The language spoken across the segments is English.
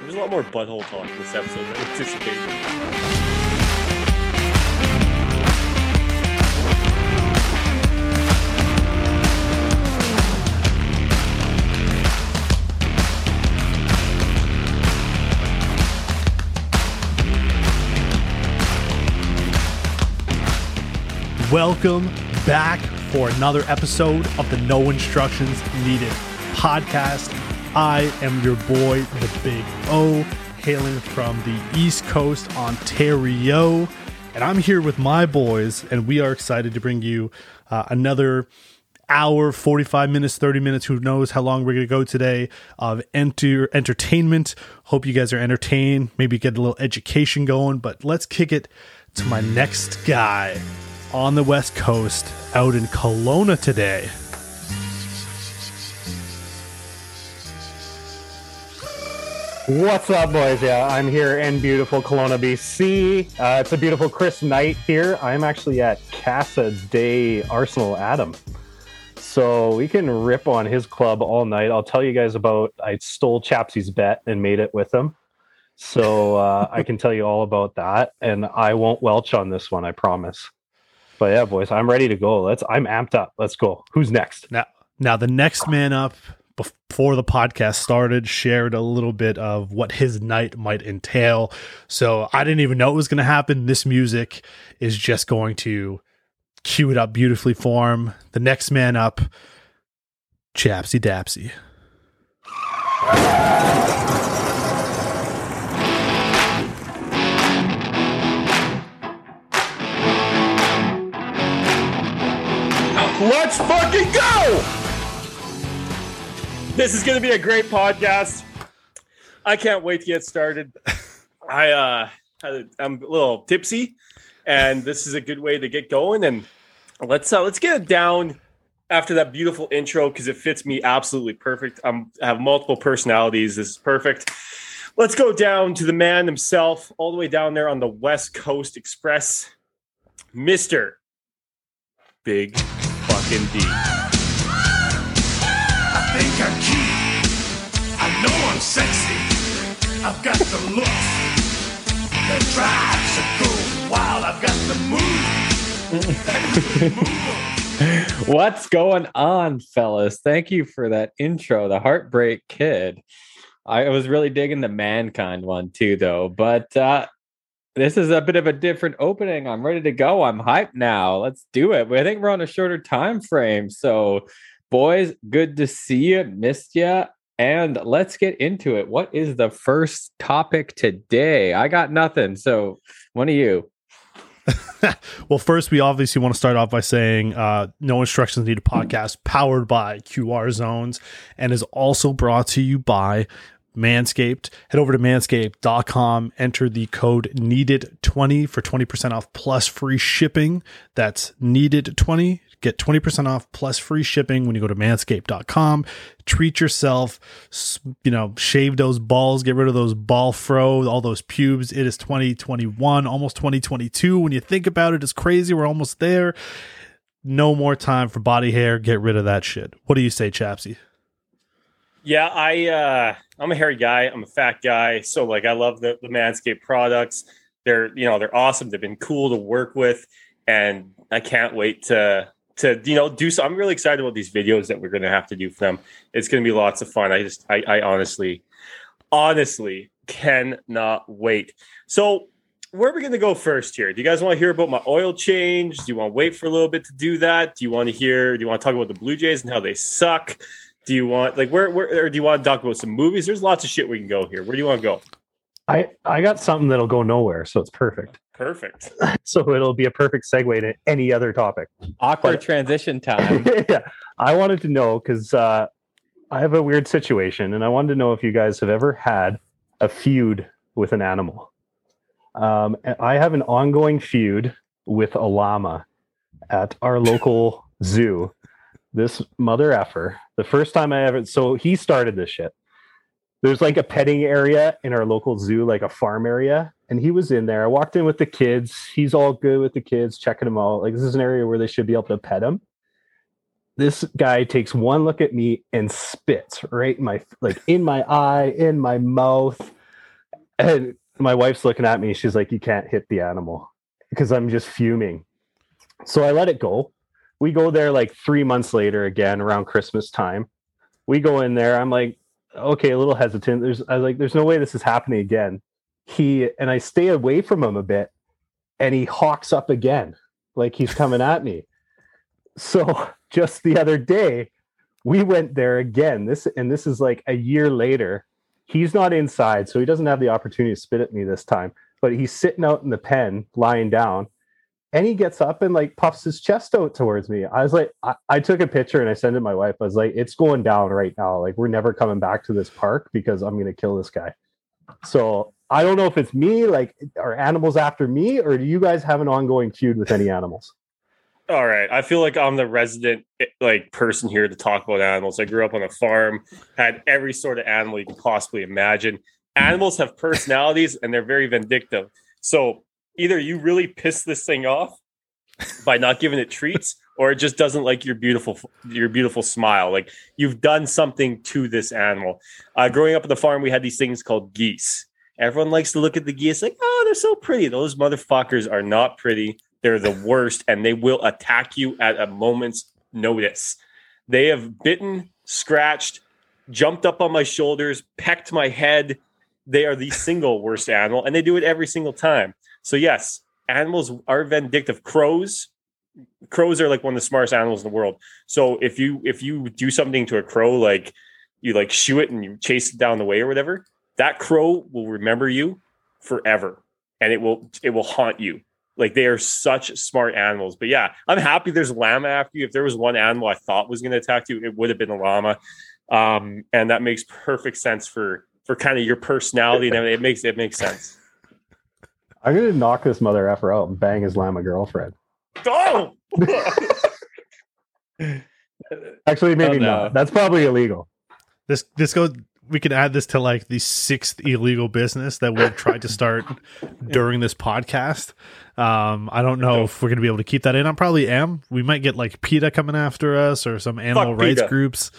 There's a lot more butthole talk in this episode than anticipated. Welcome back for another episode of the No Instructions Needed podcast. I am your boy, the Big O, hailing from the East Coast, Ontario. And I'm here with my boys, and we are excited to bring you uh, another hour, 45 minutes, 30 minutes, who knows how long we're going to go today of enter entertainment. Hope you guys are entertained, maybe get a little education going, but let's kick it to my next guy on the West Coast out in Kelowna today. What's up, boys? Yeah, I'm here in beautiful Kelowna, BC. Uh, it's a beautiful crisp night here. I'm actually at Casa de Arsenal Adam. So we can rip on his club all night. I'll tell you guys about I stole Chapsy's bet and made it with him. So uh, I can tell you all about that. And I won't welch on this one, I promise. But yeah, boys, I'm ready to go. Let's I'm amped up. Let's go. Who's next? Now, now the next man up before the podcast started shared a little bit of what his night might entail. So I didn't even know it was going to happen. This music is just going to cue it up beautifully for him. The next man up, Chapsy Dapsy. Let's fucking go! This is going to be a great podcast. I can't wait to get started. I uh, I'm a little tipsy, and this is a good way to get going. And let's uh, let's get it down after that beautiful intro because it fits me absolutely perfect. I'm, I have multiple personalities. This is perfect. Let's go down to the man himself, all the way down there on the West Coast Express, Mister Big fucking D. I'm sexy. I've got the looks that drives go wild. I've got the move. What's going on, fellas? Thank you for that intro, the Heartbreak Kid. I was really digging the mankind one too, though. But uh, this is a bit of a different opening. I'm ready to go. I'm hyped now. Let's do it. I think we're on a shorter time frame. So, boys, good to see you. Missed you. And let's get into it. What is the first topic today? I got nothing. So, one of you. well, first, we obviously want to start off by saying uh, No Instructions Needed podcast powered by QR Zones and is also brought to you by Manscaped. Head over to manscaped.com, enter the code needed20 for 20% off plus free shipping. That's needed20. Get 20% off plus free shipping when you go to manscaped.com. Treat yourself, you know, shave those balls, get rid of those ball fro, all those pubes. It is 2021, almost 2022. When you think about it, it's crazy. We're almost there. No more time for body hair. Get rid of that shit. What do you say, Chapsy? Yeah, I uh I'm a hairy guy. I'm a fat guy. So like I love the, the Manscaped products. They're you know, they're awesome. They've been cool to work with. And I can't wait to to you know do so. I'm really excited about these videos that we're gonna have to do for them. It's gonna be lots of fun. I just I, I honestly, honestly cannot wait. So where are we going to go first here? Do you guys want to hear about my oil change? Do you want to wait for a little bit to do that? Do you want to hear? Do you want to talk about the Blue Jays and how they suck? Do you want like where where or do you want to talk about some movies? There's lots of shit we can go here. Where do you want to go? I I got something that'll go nowhere, so it's perfect. Perfect. so it'll be a perfect segue to any other topic. Awkward But- transition time. yeah, I wanted to know because uh, I have a weird situation, and I wanted to know if you guys have ever had a feud with an animal. Um, I have an ongoing feud with a llama at our local zoo. This mother effer. The first time I ever, so he started this shit. There's like a petting area in our local zoo, like a farm area, and he was in there. I walked in with the kids. He's all good with the kids, checking them out. Like this is an area where they should be able to pet him this guy takes one look at me and spits right in my like in my eye in my mouth And my wife's looking at me. She's like, "You can't hit the animal," because I'm just fuming. So I let it go. We go there like three months later again around Christmas time. We go in there. I'm like, okay, a little hesitant. There's I was like, there's no way this is happening again. He and I stay away from him a bit, and he hawks up again, like he's coming at me. So just the other day, we went there again. This and this is like a year later. He's not inside, so he doesn't have the opportunity to spit at me this time. But he's sitting out in the pen, lying down, and he gets up and like puffs his chest out towards me. I was like, I, I took a picture and I sent it to my wife. I was like, it's going down right now. Like we're never coming back to this park because I'm gonna kill this guy. So I don't know if it's me, like are animals after me, or do you guys have an ongoing feud with any animals? All right. I feel like I'm the resident eh, like person here to talk about animals. I grew up on a farm, had every sort of animal you can possibly imagine. Animals have personalities and they're very vindictive. So either you really piss this thing off by not giving it treats, or it just doesn't like your beautiful your beautiful smile. Like you've done something to this animal. Uh, growing up on the farm, we had these things called geese. Everyone likes to look at the geese like, oh, they're so pretty. Those motherfuckers are not pretty. They're the worst, and they will attack you at a moment's notice. They have bitten, scratched, jumped up on my shoulders, pecked my head. They are the single worst animal, and they do it every single time. So yes, animals are vindictive. Crows, crows are like one of the smartest animals in the world. So if you if you do something to a crow, like you like shoo it and you chase it down the way or whatever, that crow will remember you forever, and it will it will haunt you. Like they are such smart animals. But yeah, I'm happy there's a llama after you. If there was one animal I thought was going to attack you, it would have been a llama. Um, and that makes perfect sense for for kind of your personality and everything. It makes it makes sense. I'm gonna knock this mother effer out and bang his llama girlfriend. Oh, Actually, maybe Oh, no. not. That's probably illegal. This this goes. We can add this to like the sixth illegal business that we've tried to start during this podcast. Um, I don't know if we're gonna be able to keep that in. I probably am. We might get like PETA coming after us or some animal Fuck rights PETA. groups.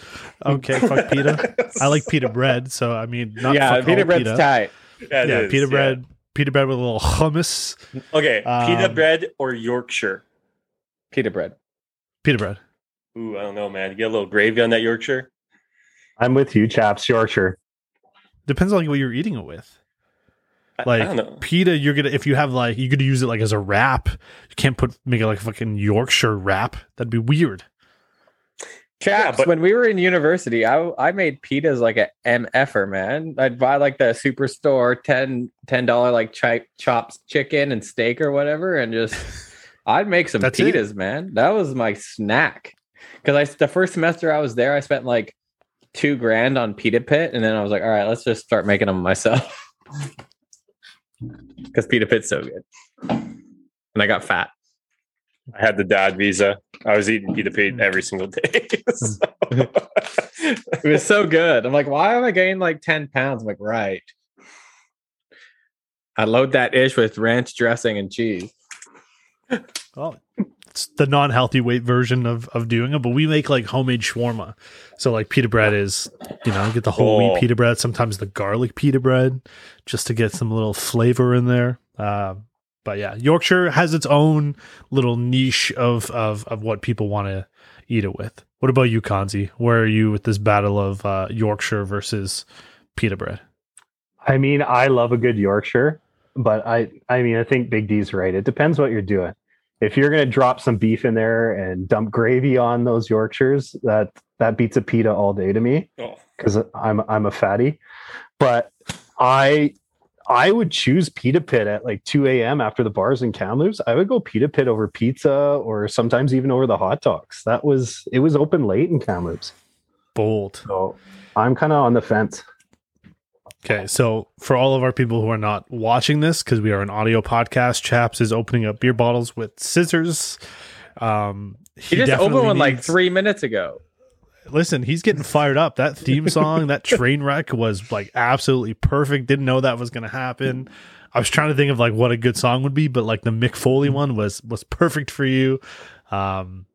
Okay, fuck PETA. I like pita bread, so I mean, not yeah, fuck pita bread's PETA. tight. Yeah, it Yeah, is, pita yeah. bread, pita bread with a little hummus. Okay, pita Um, bread or Yorkshire? Pita bread. Pita bread. Ooh, I don't know, man. You get a little gravy on that Yorkshire. I'm with you, chaps. Yorkshire. Depends on like what you're eating it with. I- I Like don't know. pita, you're gonna if you have like you could use it like as a wrap. You can't put make it like a fucking Yorkshire wrap. That'd be weird. Chaps, but- when we were in university, I I made pitas like a MFer, man. I'd buy like the superstore 10 $10 like chi- chops chicken and steak or whatever, and just I'd make some That's it. pitas, man. That was my snack. Because I the first semester I was there, I spent like two grand on pita pit, and then I was like, all right, let's just start making them myself. Because pita pit's so good, and I got fat. I had the dad visa. I was eating pita pita every single day. So- It was so good. I'm like, why am I gaining like 10 pounds? I'm like, right. I load that ish with ranch dressing and cheese. Well, it's the non-healthy weight version of of doing it, but we make like homemade shawarma. So like pita bread is, you know, get the whole Oh. wheat pita bread, sometimes the garlic pita bread, just to get some little flavor in there. Uh, but yeah, Yorkshire has its own little niche of of of what people want to eat it with. What about you, Consie? Where are you with this battle of uh, Yorkshire versus pita bread? I mean, I love a good Yorkshire, but I I mean, I think Big D's right. It depends what you're doing. If you're going to drop some beef in there and dump gravy on those Yorkshires, that that beats a pita all day to me oh, because I'm I'm a fatty. But I I would choose pita pit at like 2 a.m. after the bars in Kamloops. I would go pita pit over pizza or sometimes even over the hot dogs. That was it was open late in Kamloops. Bold. So I'm kind of on the fence. Okay, so for all of our people who are not watching this, because we are an audio podcast, Chaps is opening up beer bottles with scissors. Um, He, just opened one like three minutes ago. Listen, he's getting fired up. That theme song, that train wreck, was like absolutely perfect. Didn't know that was going to happen. I was trying to think of like what a good song would be, but like the Mick Foley one was was perfect for you. Um,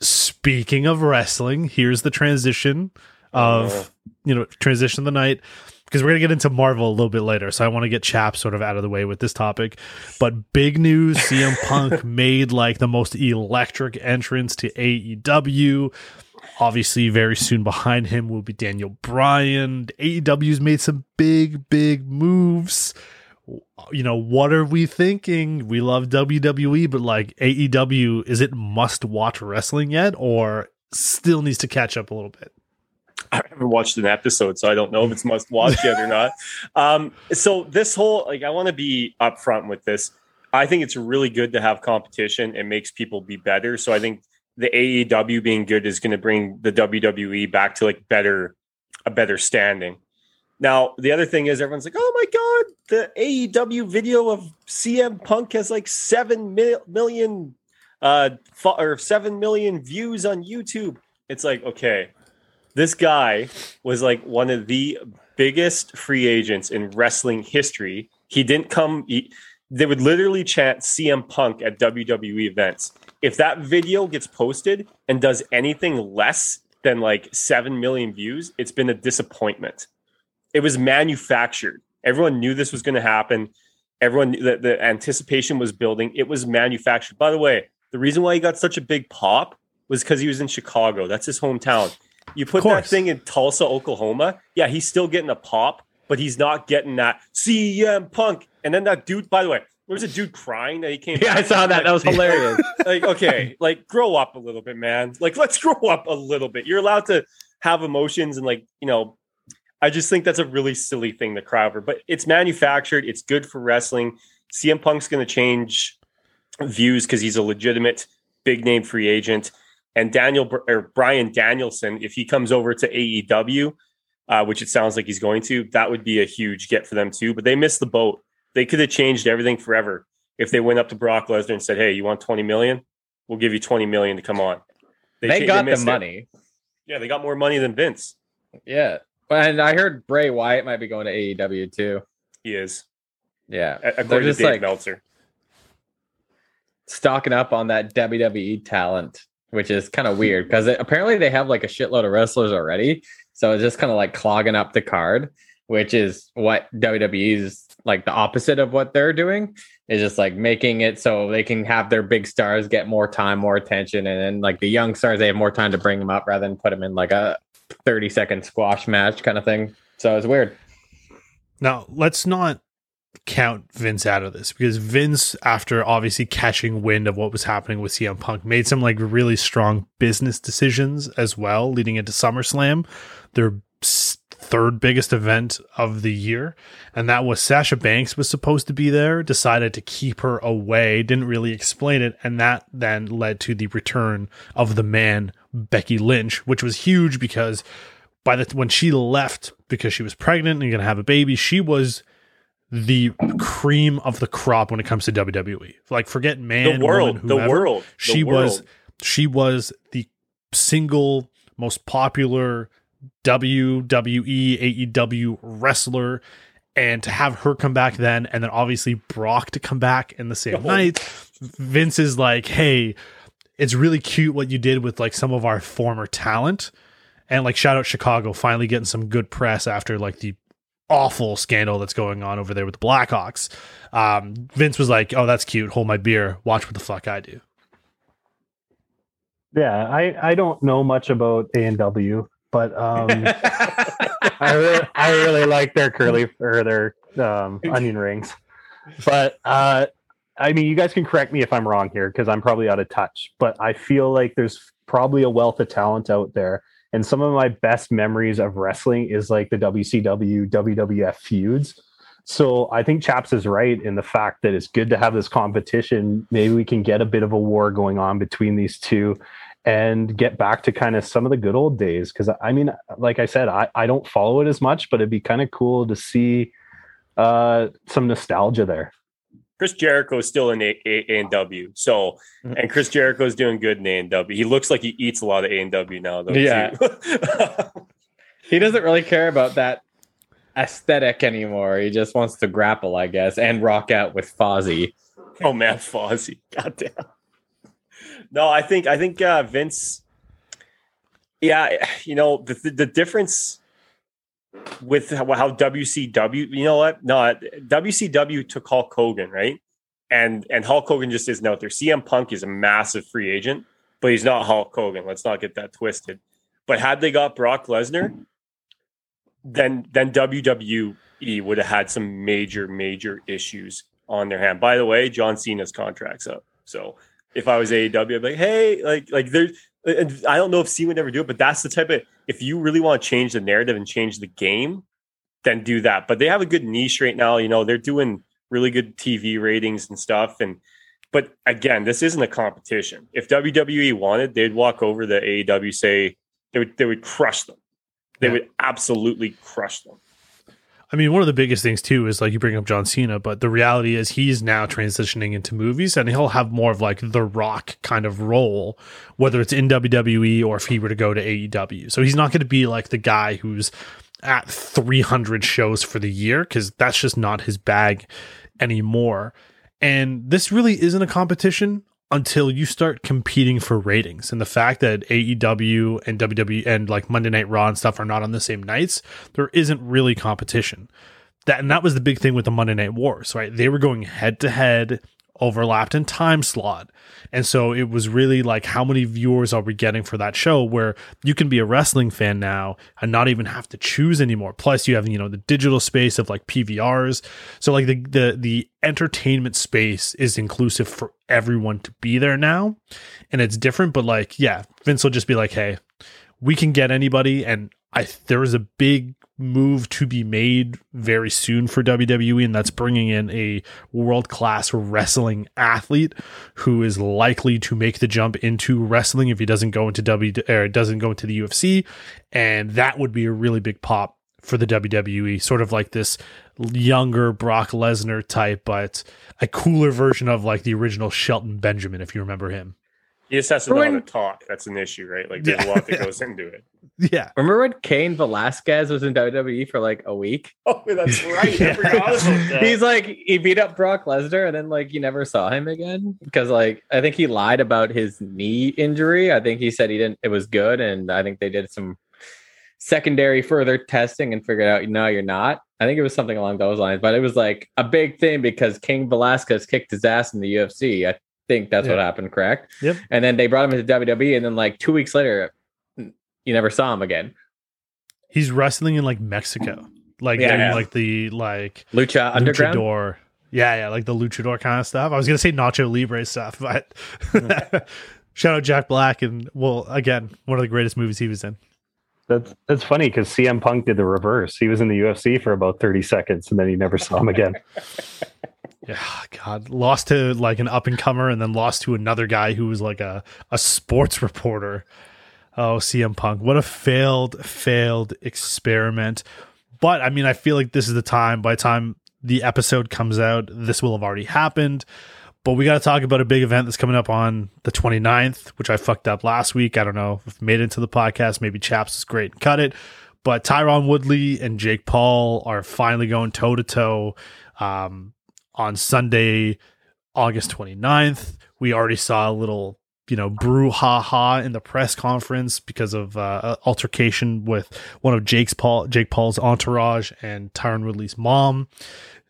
speaking of wrestling, here's the transition of you know transition of the night. because we're gonna get into Marvel a little bit later, so I want to get Chap sort of out of the way with this topic. But big news: CM Punk made like the most electric entrance to AEW. Obviously, very soon behind him will be Daniel Bryan. AEW's made some big, big moves. You know, what are we thinking? We love WWE, but like AEW, is it must watch wrestling yet, or still needs to catch up a little bit? I haven't watched an episode, so I don't know if it's must watch yet or not. Um, so this whole like, I want to be upfront with this. I think it's really good to have competition. It makes people be better. So I think the AEW being good is going to bring the WWE back to like better, a better standing. Now the other thing is everyone's like, oh my god, the AEW video of CM Punk has like seven mil- million, uh, fo- or seven million views on YouTube. It's like okay, this guy was like one of the biggest free agents in wrestling history. He didn't come. He, they would literally chant CM Punk at WWE events. If that video gets posted and does anything less than like 7 million views, it's been a disappointment. It was manufactured. Everyone knew this was going to happen. Everyone, the, the anticipation was building. It was manufactured. By the way, the reason why he got such a big pop was because he was in Chicago. That's his hometown. You put that thing in Tulsa, Oklahoma. Yeah, he's still getting a pop, but he's not getting that CM Punk. And then that dude, by the way, there was a dude crying that he came. Yeah, I saw that. That was hilarious. like, okay, like grow up a little bit, man. Like, let's grow up a little bit. You're allowed to have emotions and like, you know, I just think that's a really silly thing to cry over. But it's manufactured. It's good for wrestling. CM Punk's going to change views because he's a legitimate big name free agent. And Daniel or Bryan Danielson, if he comes over to AEW, uh, which it sounds like he's going to, that would be a huge get for them too. But they missed the boat. They could have changed everything forever if they went up to Brock Lesnar and said, "Hey, you want twenty million? We'll give you twenty million to come on." They, cha- got the missed it. money. Yeah, they got more money than Vince. Yeah. And I heard Bray Wyatt might be going to AEW too. He is, Yeah. a- according to just Dave like- Meltzer. stocking up on that WWE talent, which is kind of weird because apparently they have like a shitload of wrestlers already. So it's just kind of like clogging up the card, which is what WWE is like the opposite of what they're doing. Is just like making it so they can have their big stars get more time, more attention, and then like the young stars, they have more time to bring them up rather than put them in like a 30 second squash match kind of thing. So it's weird. Now, let's not count Vince out of this because Vince, after obviously catching wind of what was happening with CM Punk, made some like really strong business decisions as well leading into SummerSlam, their s- third biggest event of the year. And that was Sasha Banks was supposed to be there, decided to keep her away, didn't really explain it. And that then led to the return of the man, Becky Lynch, which was huge because by the when she left because she was pregnant and going to have a baby, she was the cream of the crop when it comes to WWE. Like forget man, the world, woman, the world. the She was she was the single most popular WWE AEW wrestler and to have her come back then and then obviously Brock to come back in the same Oh. night Vince is like hey it's really cute what you did with like some of our former talent and like shout out Chicago finally getting some good press after like the awful scandal that's going on over there with the Blackhawks. Um, Vince was like, "Oh, that's cute. Hold my beer. Watch what the fuck I do." Yeah, I, I don't know much about A and W, but um, I really, I really like their curly or their um, onion rings. But uh, I mean, you guys can correct me if I'm wrong here because I'm probably out of touch. But I feel like there's probably a wealth of talent out there, and some of my best memories of wrestling is like the WCW WWF feuds. So I think Chaps is right in the fact that it's good to have this competition. Maybe we can get a bit of a war going on between these two and get back to kind of some of the good old days. Cause I mean, like I said, I, I don't follow it as much, but it'd be kind of cool to see uh, some nostalgia there. Chris Jericho is still in A A and W. So, Mhm. and Chris Jericho is doing good in A and W. He looks like he eats a lot of A and W now, though. Yeah. he doesn't really care about that aesthetic anymore. He just wants to grapple, I guess, and rock out with Fozzy. oh man, Fozzy. Goddamn. No, I think I think uh, Vince. Yeah, you know the the, the difference. with how, how WCW, you know what? No, WCW took Hulk Hogan, right? And and Hulk Hogan just isn't out there. CM Punk is a massive free agent, but he's not Hulk Hogan. Let's not get that twisted. But had they got Brock Lesnar, then then WWE would have had some major major issues on their hand. By the way, John Cena's contract's up. So if I was AEW, I'd be like, hey, like like there's and I don't know if C would ever do it, but that's the type of if you really want to change the narrative and change the game, then do that. But they have a good niche right now. You know, they're doing really good TV ratings and stuff. And but again, this isn't a competition. If WWE wanted, they'd walk over the AEW, say they would they would crush them. They Yeah. would absolutely crush them. I mean, one of the biggest things too is like you bring up John Cena, but the reality is he's now transitioning into movies and he'll have more of like the rock kind of role, whether it's in WWE or if he were to go to AEW. So he's not going to be like the guy who's at 300 shows for the year because that's just not his bag anymore. And this really isn't a competition until you start competing for ratings. And the fact that AEW and WWE and like Monday Night Raw and stuff are not on the same nights, there isn't really competition. That and that was the big thing with the Monday Night Wars, right? They were going head to head, overlapped in time slot. And so it was really like how many viewers are we getting for that show where you can be a wrestling fan now and not even have to choose anymore. Plus you have, you know, the digital space of like PVRs. So like the the the entertainment space is inclusive for everyone to be there now. And it's different, but like, yeah, Vince will just be like, hey, we can get anybody and I there is a big move to be made very soon for WWE and that's bringing in a world-class wrestling athlete who is likely to make the jump into wrestling if he doesn't go into W or doesn't go into the UFC and that would be a really big pop for the WWE sort of like this younger Brock Lesnar type but a cooler version of like the original Shelton Benjamin if you remember him. He just has to know how to When- talk. That's an issue, right? Like there's a Yeah. lot that goes into it. Yeah. Remember when Cain Velasquez was in WWE for like a week? Oh, that's right. I forgot that. He's like he beat up Brock Lesnar and then like you never saw him again because like I think he lied about his knee injury. I think he said he didn't. It was good, and I think they did some secondary further testing and figured out no, you're not. I think it was something along those lines, but it was like a big thing because Cain Velasquez kicked his ass in the UFC. I think that's what happened, correct? Yep. And then they brought him into WWE, and then like two weeks later, you never saw him again. He's wrestling in like Mexico. Like Yeah. doing like the like Lucha Underground. luchador. Yeah, yeah, like the luchador kind of stuff. I was gonna say Nacho Libre stuff, but mm. shout out Jack Black and well, again, one of the greatest movies he was in. That's that's funny because CM Punk did the reverse. He was in the UFC for about 30 seconds and then he never saw him again. Yeah, God, lost to like an up and comer, and then lost to another guy who was like a a sports reporter. Oh, CM Punk, what a failed failed experiment. But I mean, I feel like this is the time. By the time the episode comes out, this will have already happened. But we got to talk about a big event that's coming up on the 29th, which I fucked up last week. I don't know if made it into the podcast. Maybe Chaps is great and cut it. But Tyron Woodley and Jake Paul are finally going toe to toe on Sunday, August 29th. We already saw a little, you know, brouhaha in the press conference because of uh, altercation with one of Jake's Paul Jake Paul's entourage and Tyron Woodley's mom.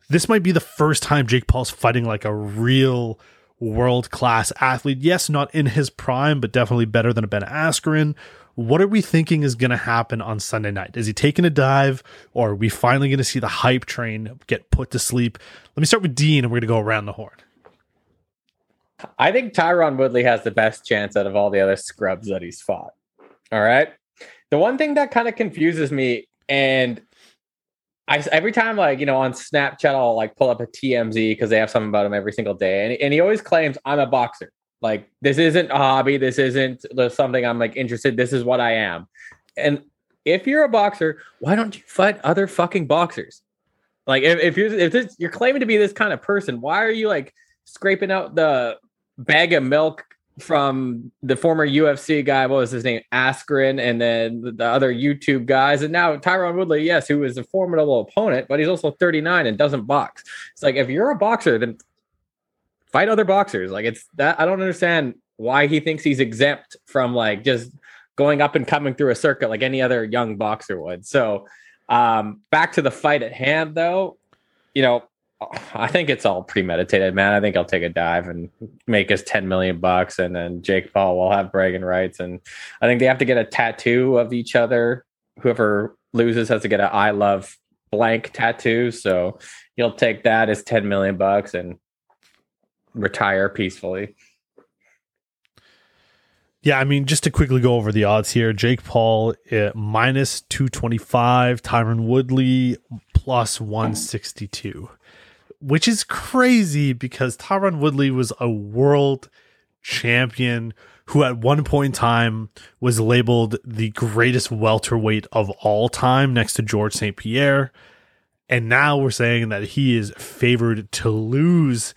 This might be the first time Jake Paul's fighting like a real world class athlete. Yes, not in his prime, but definitely better than a Ben Askren. What are we thinking is going to happen on Sunday night? Is he taking a dive, or are we finally going to see the hype train get put to sleep? Let me start with Dean, and we're going to go around the horn. I think Tyron Woodley has the best chance out of all the other scrubs that he's fought. All right. The one thing that kind of confuses me, and I every time like you know on Snapchat I'll like pull up a TMZ because they have something about him every single day, and, and he always claims I'm a boxer. Like this isn't a hobby. This isn't something I'm like interested. This is what I am. And if you're a boxer, why don't you fight other fucking boxers? Like if, if you're if this, you're claiming to be this kind of person, why are you like scraping out the bag of milk from the former UFC guy? What was his name? Askren, and then the, the other YouTube guys, and now Tyron Woodley, yes, who is a formidable opponent, but he's also 39 and doesn't box. It's like if you're a boxer, then fight other boxers. Like it's that I don't understand why he thinks he's exempt from like just going up and coming through a circuit like any other young boxer would. So Um, back to the fight at hand, though. You know, I think it's all premeditated, man. I think I'll take a dive and make us ten million bucks, and then Jake Paul will have bragging rights, and I think they have to get a tattoo of each other. Whoever loses has to get an "I love blank" tattoo. So you'll take that as ten million bucks and retire peacefully. Yeah, I mean, just to quickly go over the odds here Jake Paul uh, minus 225, Tyron Woodley plus 162, which is crazy because Tyron Woodley was a world champion who at one point in time was labeled the greatest welterweight of all time next to George St. Pierre. And now we're saying that he is favored to lose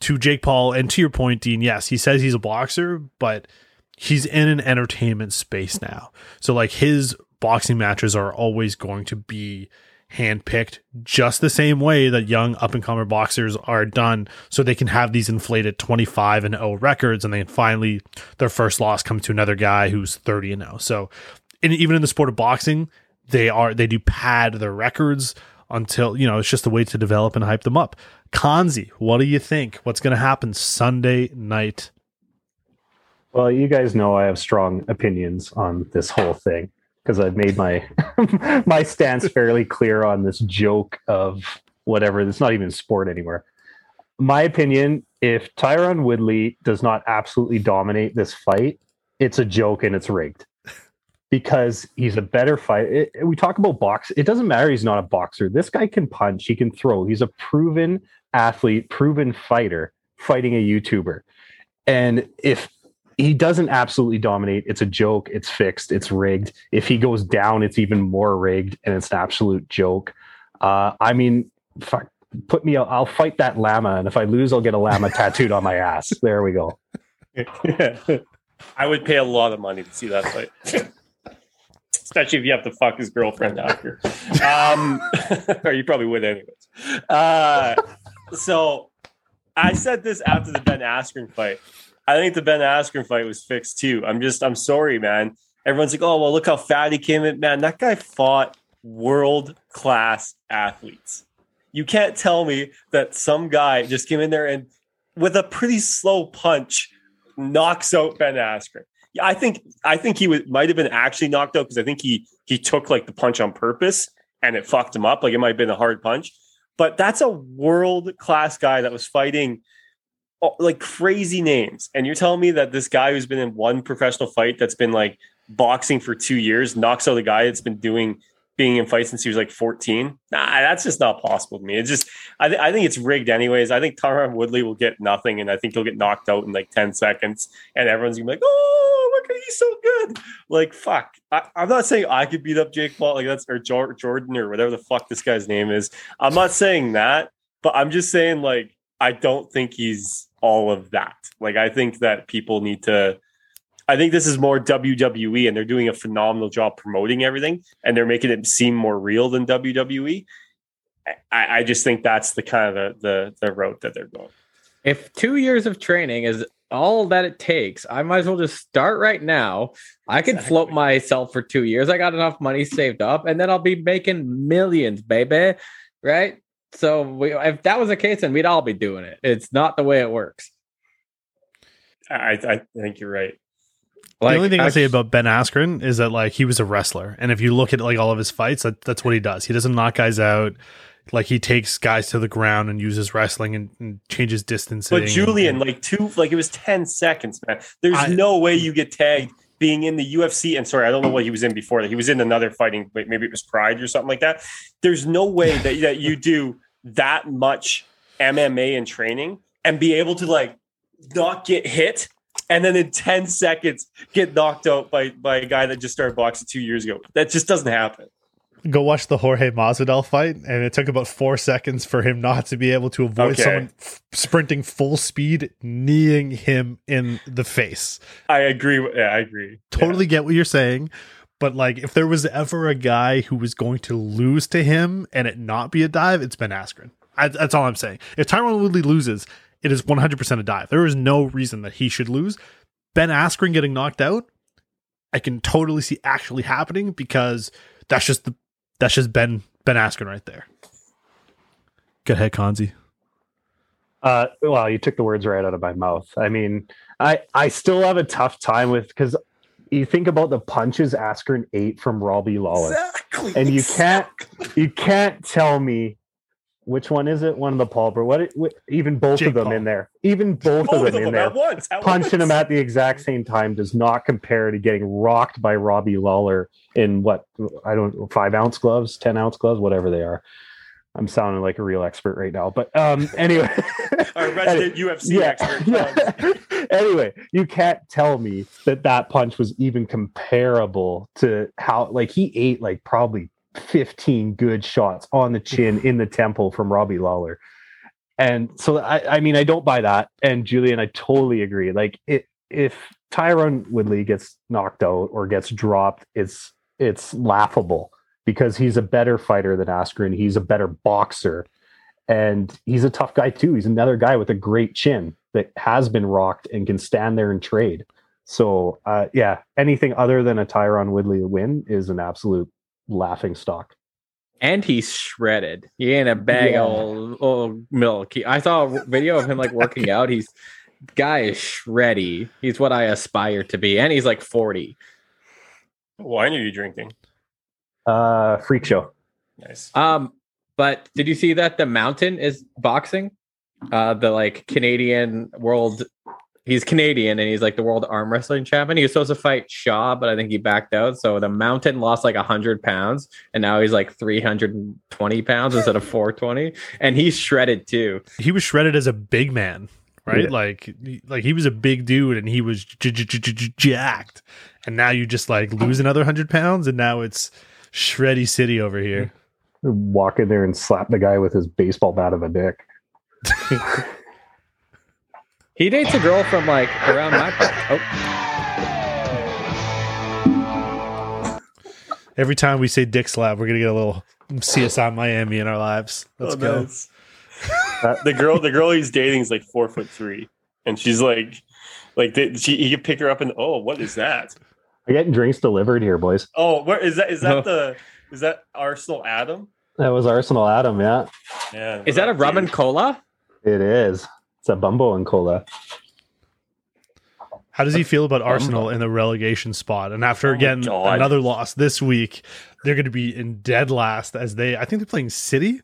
to Jake Paul. And to your point, Dean, yes, he says he's a boxer, but he's in an entertainment space now. So like his boxing matches are always going to be handpicked just the same way that young up and comer boxers are done so they can have these inflated 25 and 0 records and then finally their first loss comes to another guy who's 30 and 0. So even in the sport of boxing, they are they do pad their records until you know it's just a way to develop and hype them up. Consie, what do you think? What's going to happen Sunday night? Well, you guys know I have strong opinions on this whole thing because I've made my my stance fairly clear on this joke of whatever. It's not even sport anymore. My opinion: if Tyron Woodley does not absolutely dominate this fight, it's a joke and it's rigged because he's a better fighter. We talk about box. It doesn't matter. He's not a boxer. This guy can punch. He can throw. He's a proven athlete, proven fighter, fighting a YouTuber. And if he doesn't absolutely dominate. It's a joke. It's fixed. It's rigged. If he goes down, it's even more rigged, and it's an absolute joke. Uh, I mean, fuck, put me. I'll, I'll fight that llama, and if I lose, I'll get a llama tattooed on my ass. There we go. I would pay a lot of money to see that fight. Especially if you have to fuck his girlfriend after. Um, or you probably would anyways. Uh, so I said this after the Ben Askren fight. I think the Ben Askren fight was fixed too. I'm just, I'm sorry, man. Everyone's like, oh, well, look how fat he came in. Man, that guy fought world class athletes. You can't tell me that some guy just came in there and with a pretty slow punch knocks out Ben Askren. Yeah, I think I think he might have been actually knocked out because I think he he took like the punch on purpose and it fucked him up. Like it might have been a hard punch, but that's a world class guy that was fighting uh, like crazy names. And you're telling me that this guy who's been in one professional fight that's been like boxing for two years knocks out a guy that's been doing being in fights since he was like 14. Nah, that's just not possible to me. It's just, I, th- I think it's rigged anyways. I think Tyron Woodley will get nothing, and I think he'll get knocked out in like 10 seconds, and everyone's gonna be like, oh, look at he's so good. Like, fuck. I, am not saying I could beat up Jake Paul, like that's or Jordan or whatever the fuck this guy's name is. I'm not saying that, but I'm just saying like I don't think he's all of that. Like I think that people need to I think this is more WWE and they're doing a phenomenal job promoting everything and they're making it seem more real than WWE. I, I just think that's the kind of the, the the route that they're going. If two years of training is all that it takes, I might as well just start right now. I can exactly. float myself for two years. I got enough money saved up, and then I'll be making millions, baby. Right? So we, if that was the case, then we'd all be doing it. It's not the way it works. I, I think you're right. Like, the only thing I, I say about Ben Askren is that like he was a wrestler, and if you look at like all of his fights, that, that's what he does. He doesn't knock guys out. Like he takes guys to the ground and uses wrestling and, and changes distance. But Julian, and, like two, like it was ten seconds, man. There's I, no way you get tagged being in the UFC. And sorry, I don't know what he was in before that. He was in another fighting, maybe it was Pride or something like that. There's no way that that you do that much MMA and training and be able to like not get hit and then in 10 seconds get knocked out by by a guy that just started boxing two years ago. That just doesn't happen. Go watch the Jorge Masvidal fight, and it took about four seconds for him not to be able to avoid okay. someone f- sprinting full speed, kneeing him in the face. I agree. Yeah, I agree. Totally yeah. get what you're saying, but like, if there was ever a guy who was going to lose to him and it not be a dive, it's Ben Askren. I, that's all I'm saying. If Tyron Woodley loses, it is 100% a dive. There is no reason that he should lose. Ben Askren getting knocked out, I can totally see actually happening because that's just the that's just Ben Ben Askren right there. Go ahead, Consie. Uh, well, you took the words right out of my mouth. I mean, I I still have a tough time with because you think about the punches Askren ate from Robbie Lawler, Exactly. and you can't you can't tell me which one is it. One of the Paul, but what, what even both Jake of them Paul. in there, even both of them in there, at once. punching once. at the exact same time does not compare to getting rocked by Robbie Lawler in what I don't five ounce gloves, ten ounce gloves, whatever they are. I'm sounding like a real expert right now, but um, anyway, Our resident UFC expert. Yeah. anyway, you can't tell me that that punch was even comparable to how like he ate like probably 15 good shots on the chin in the temple from Robbie Lawler. And so I, I mean I don't buy that. And Julian, I totally agree. Like it if Tyron Woodley gets knocked out or gets dropped, it's it's laughable because he's a better fighter than Askren. He's a better boxer. And he's a tough guy too. He's another guy with a great chin that has been rocked and can stand there and trade. So uh, yeah, anything other than a Tyron Woodley win is an absolute laughing stock. and he's shredded. He ain't a bag Yeah. of old, old milk. He, I saw a video of him like working out. He's guy is shreddy. He's what I aspire to be, and he's like forty. What wine are you drinking? Uh, freak show. Nice. Um, but did you see that the Mountain is boxing? Uh, the like Canadian world. He's Canadian and he's like the world arm wrestling champion. He was supposed to fight Shaw, but I think he backed out. So the Mountain lost like hundred pounds, and now he's like three hundred and twenty pounds instead of four twenty, and he's shredded too. He was shredded as a big man, right? Yeah. Like like he was a big dude and he was j- j- j- j- jacked. And now you just like lose another hundred pounds, and now it's shreddy city over here. Walk in there and slap the guy with his baseball bat of a dick. He dates a girl from like around my part. Oh, Every time we say Dick Slab, we're gonna get a little CSI Miami in our lives. Let's Oh, go. nice. Uh, the girl, the girl he's dating is like four foot three, and she's like, like they, she, he could pick her up and oh, what is that? I'm getting drinks delivered here, boys. Oh, where is that? Is that Oh. the? Is that Arsenal Adam? That was Arsenal Adam, yeah. Yeah. is that a rum and cola? It is. It's a Bumbu and Cola. How does he feel about Arsenal in the relegation spot? And after Oh again God. another loss this week, they're going to be in dead last as they. I think they're playing City.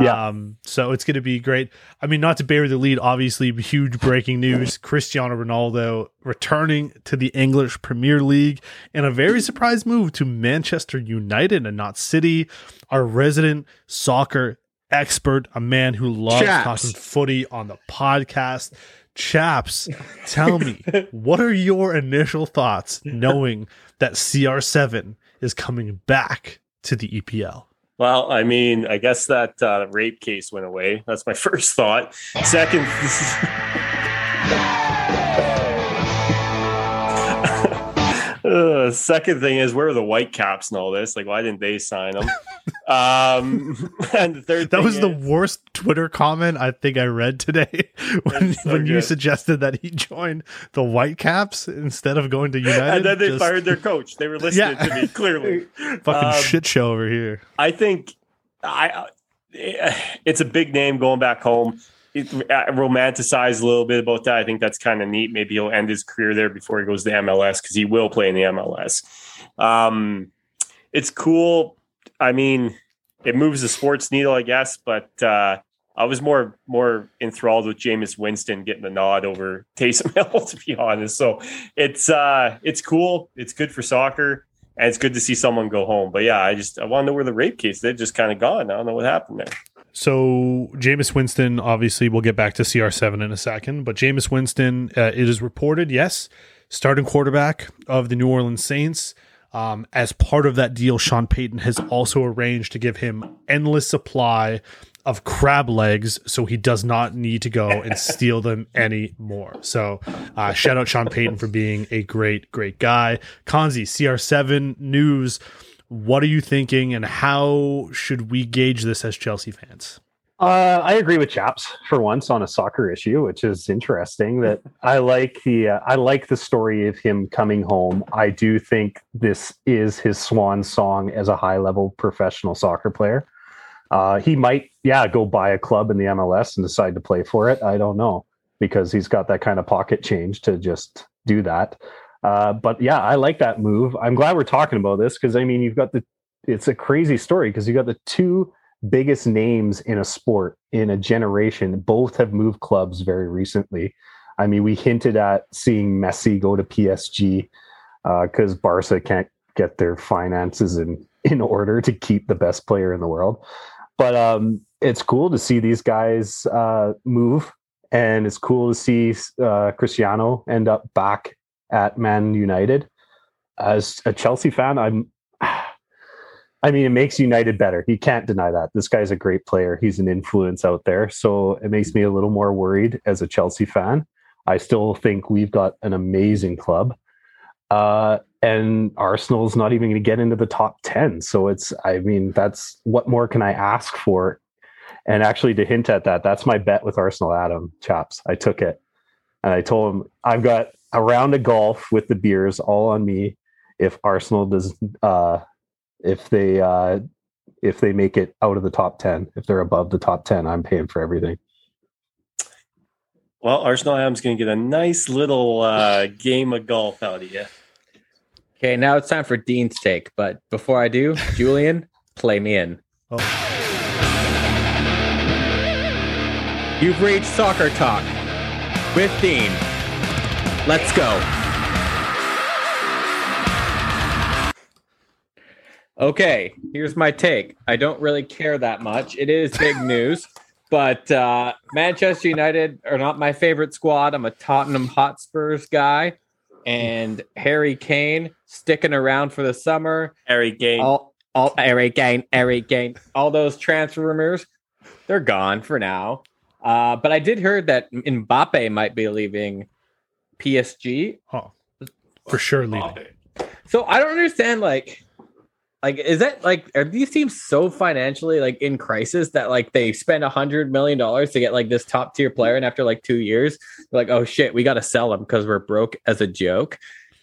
Yeah. Um, so it's going to be great. I mean, not to bury the lead, obviously, huge breaking news: Cristiano Ronaldo returning to the English Premier League in a very surprise move to Manchester United and not City. Our resident soccer expert, a man who loves Chaps. talking footy on the podcast. Chaps, tell me, what are your initial thoughts knowing that CR7 is coming back to the EPL? Well, I mean, I guess that uh, rape case went away. That's my first thought. Second, Uh, second thing is, where are the Whitecaps and all this? Like, why didn't they sign them? um, and the third That thing was the is- worst Twitter comment I think I read today when, so when you suggested that he joined the Whitecaps instead of going to United. and then they Just fired their coach. They were listening Yeah. to me clearly. fucking um, shit show over here. I think I it's a big name going back home. Uh, romanticize a little bit about that. I think that's kind of neat. Maybe he'll end his career there before he goes to MLS because he will play in the MLS. Um, it's cool. I mean, it moves the sports needle, I guess. But uh, I was more more enthralled with Jameis Winston getting the nod over Taysom Hill, to be honest. So it's uh, it's cool. It's good for soccer and it's good to see someone go home. But yeah, I just I want to know where the rape case. They're just kind of gone. I don't know what happened there. So Jameis Winston, obviously, we'll get back to CR7 in a second, but Jameis Winston, uh, it is reported, yes, starting quarterback of the New Orleans Saints. Um, as part of that deal, Sean Payton has also arranged to give him endless supply of crab legs, so he does not need to go and steal them anymore. So, uh, shout out Sean Payton for being a great, great guy. Consie, CR7 news. What are you thinking, and how should we gauge this as Chelsea fans? Uh, I agree with Chaps for once on a soccer issue, which is interesting. That I like the uh, I like the story of him coming home. I do think this is his swan song as a high level professional soccer player. Uh, he might, yeah, go buy a club in the MLS and decide to play for it. I don't know because he's got that kind of pocket change to just do that. Uh, but yeah, I like that move. I'm glad we're talking about this because I mean, you've got the it's a crazy story because you got the two biggest names in a sport in a generation both have moved clubs very recently. I mean, we hinted at seeing Messi go to PSG because uh, Barca can't get their finances in in order to keep the best player in the world. But um, it's cool to see these guys uh, move, and it's cool to see uh, Cristiano end up back at Man United. As a Chelsea fan, I'm I mean, it makes United better. You can't deny that. This guy's a great player. He's an influence out there. So it makes me a little more worried as a Chelsea fan. I still think we've got an amazing club. Uh, and Arsenal's not even going to get into the top 10. So it's, I mean, that's what more can I ask for? And actually, to hint at that, that's my bet with Arsenal Adam, chaps. I took it. And I told him, I've got a round of golf with the beers all on me if Arsenal does uh, if they uh, if they make it out of the top 10 if they're above the top 10 i'm paying for everything. Well arsenal adam's going to get a nice little uh, game of golf out of you okay now it's time for dean's take but before i do julian play me in. Oh. you've reached soccer talk with dean let's go Okay, here's my take. I don't really care that much. It is big news, but uh, Manchester United are not my favorite squad. I'm a Tottenham Hotspurs guy, and Harry Kane sticking around for the summer. Harry Kane, all, all Harry Kane, Harry Kane. All those transfer rumors, they're gone for now. Uh, but I did hear that Mbappe might be leaving PSG. Oh, for sure leaving. So I don't understand, like like, is that like are these teams so financially like in crisis that like they spend a hundred million dollars to get like this top tier player, and after like two years, they're like, oh shit, we got to sell him because we're broke as a joke.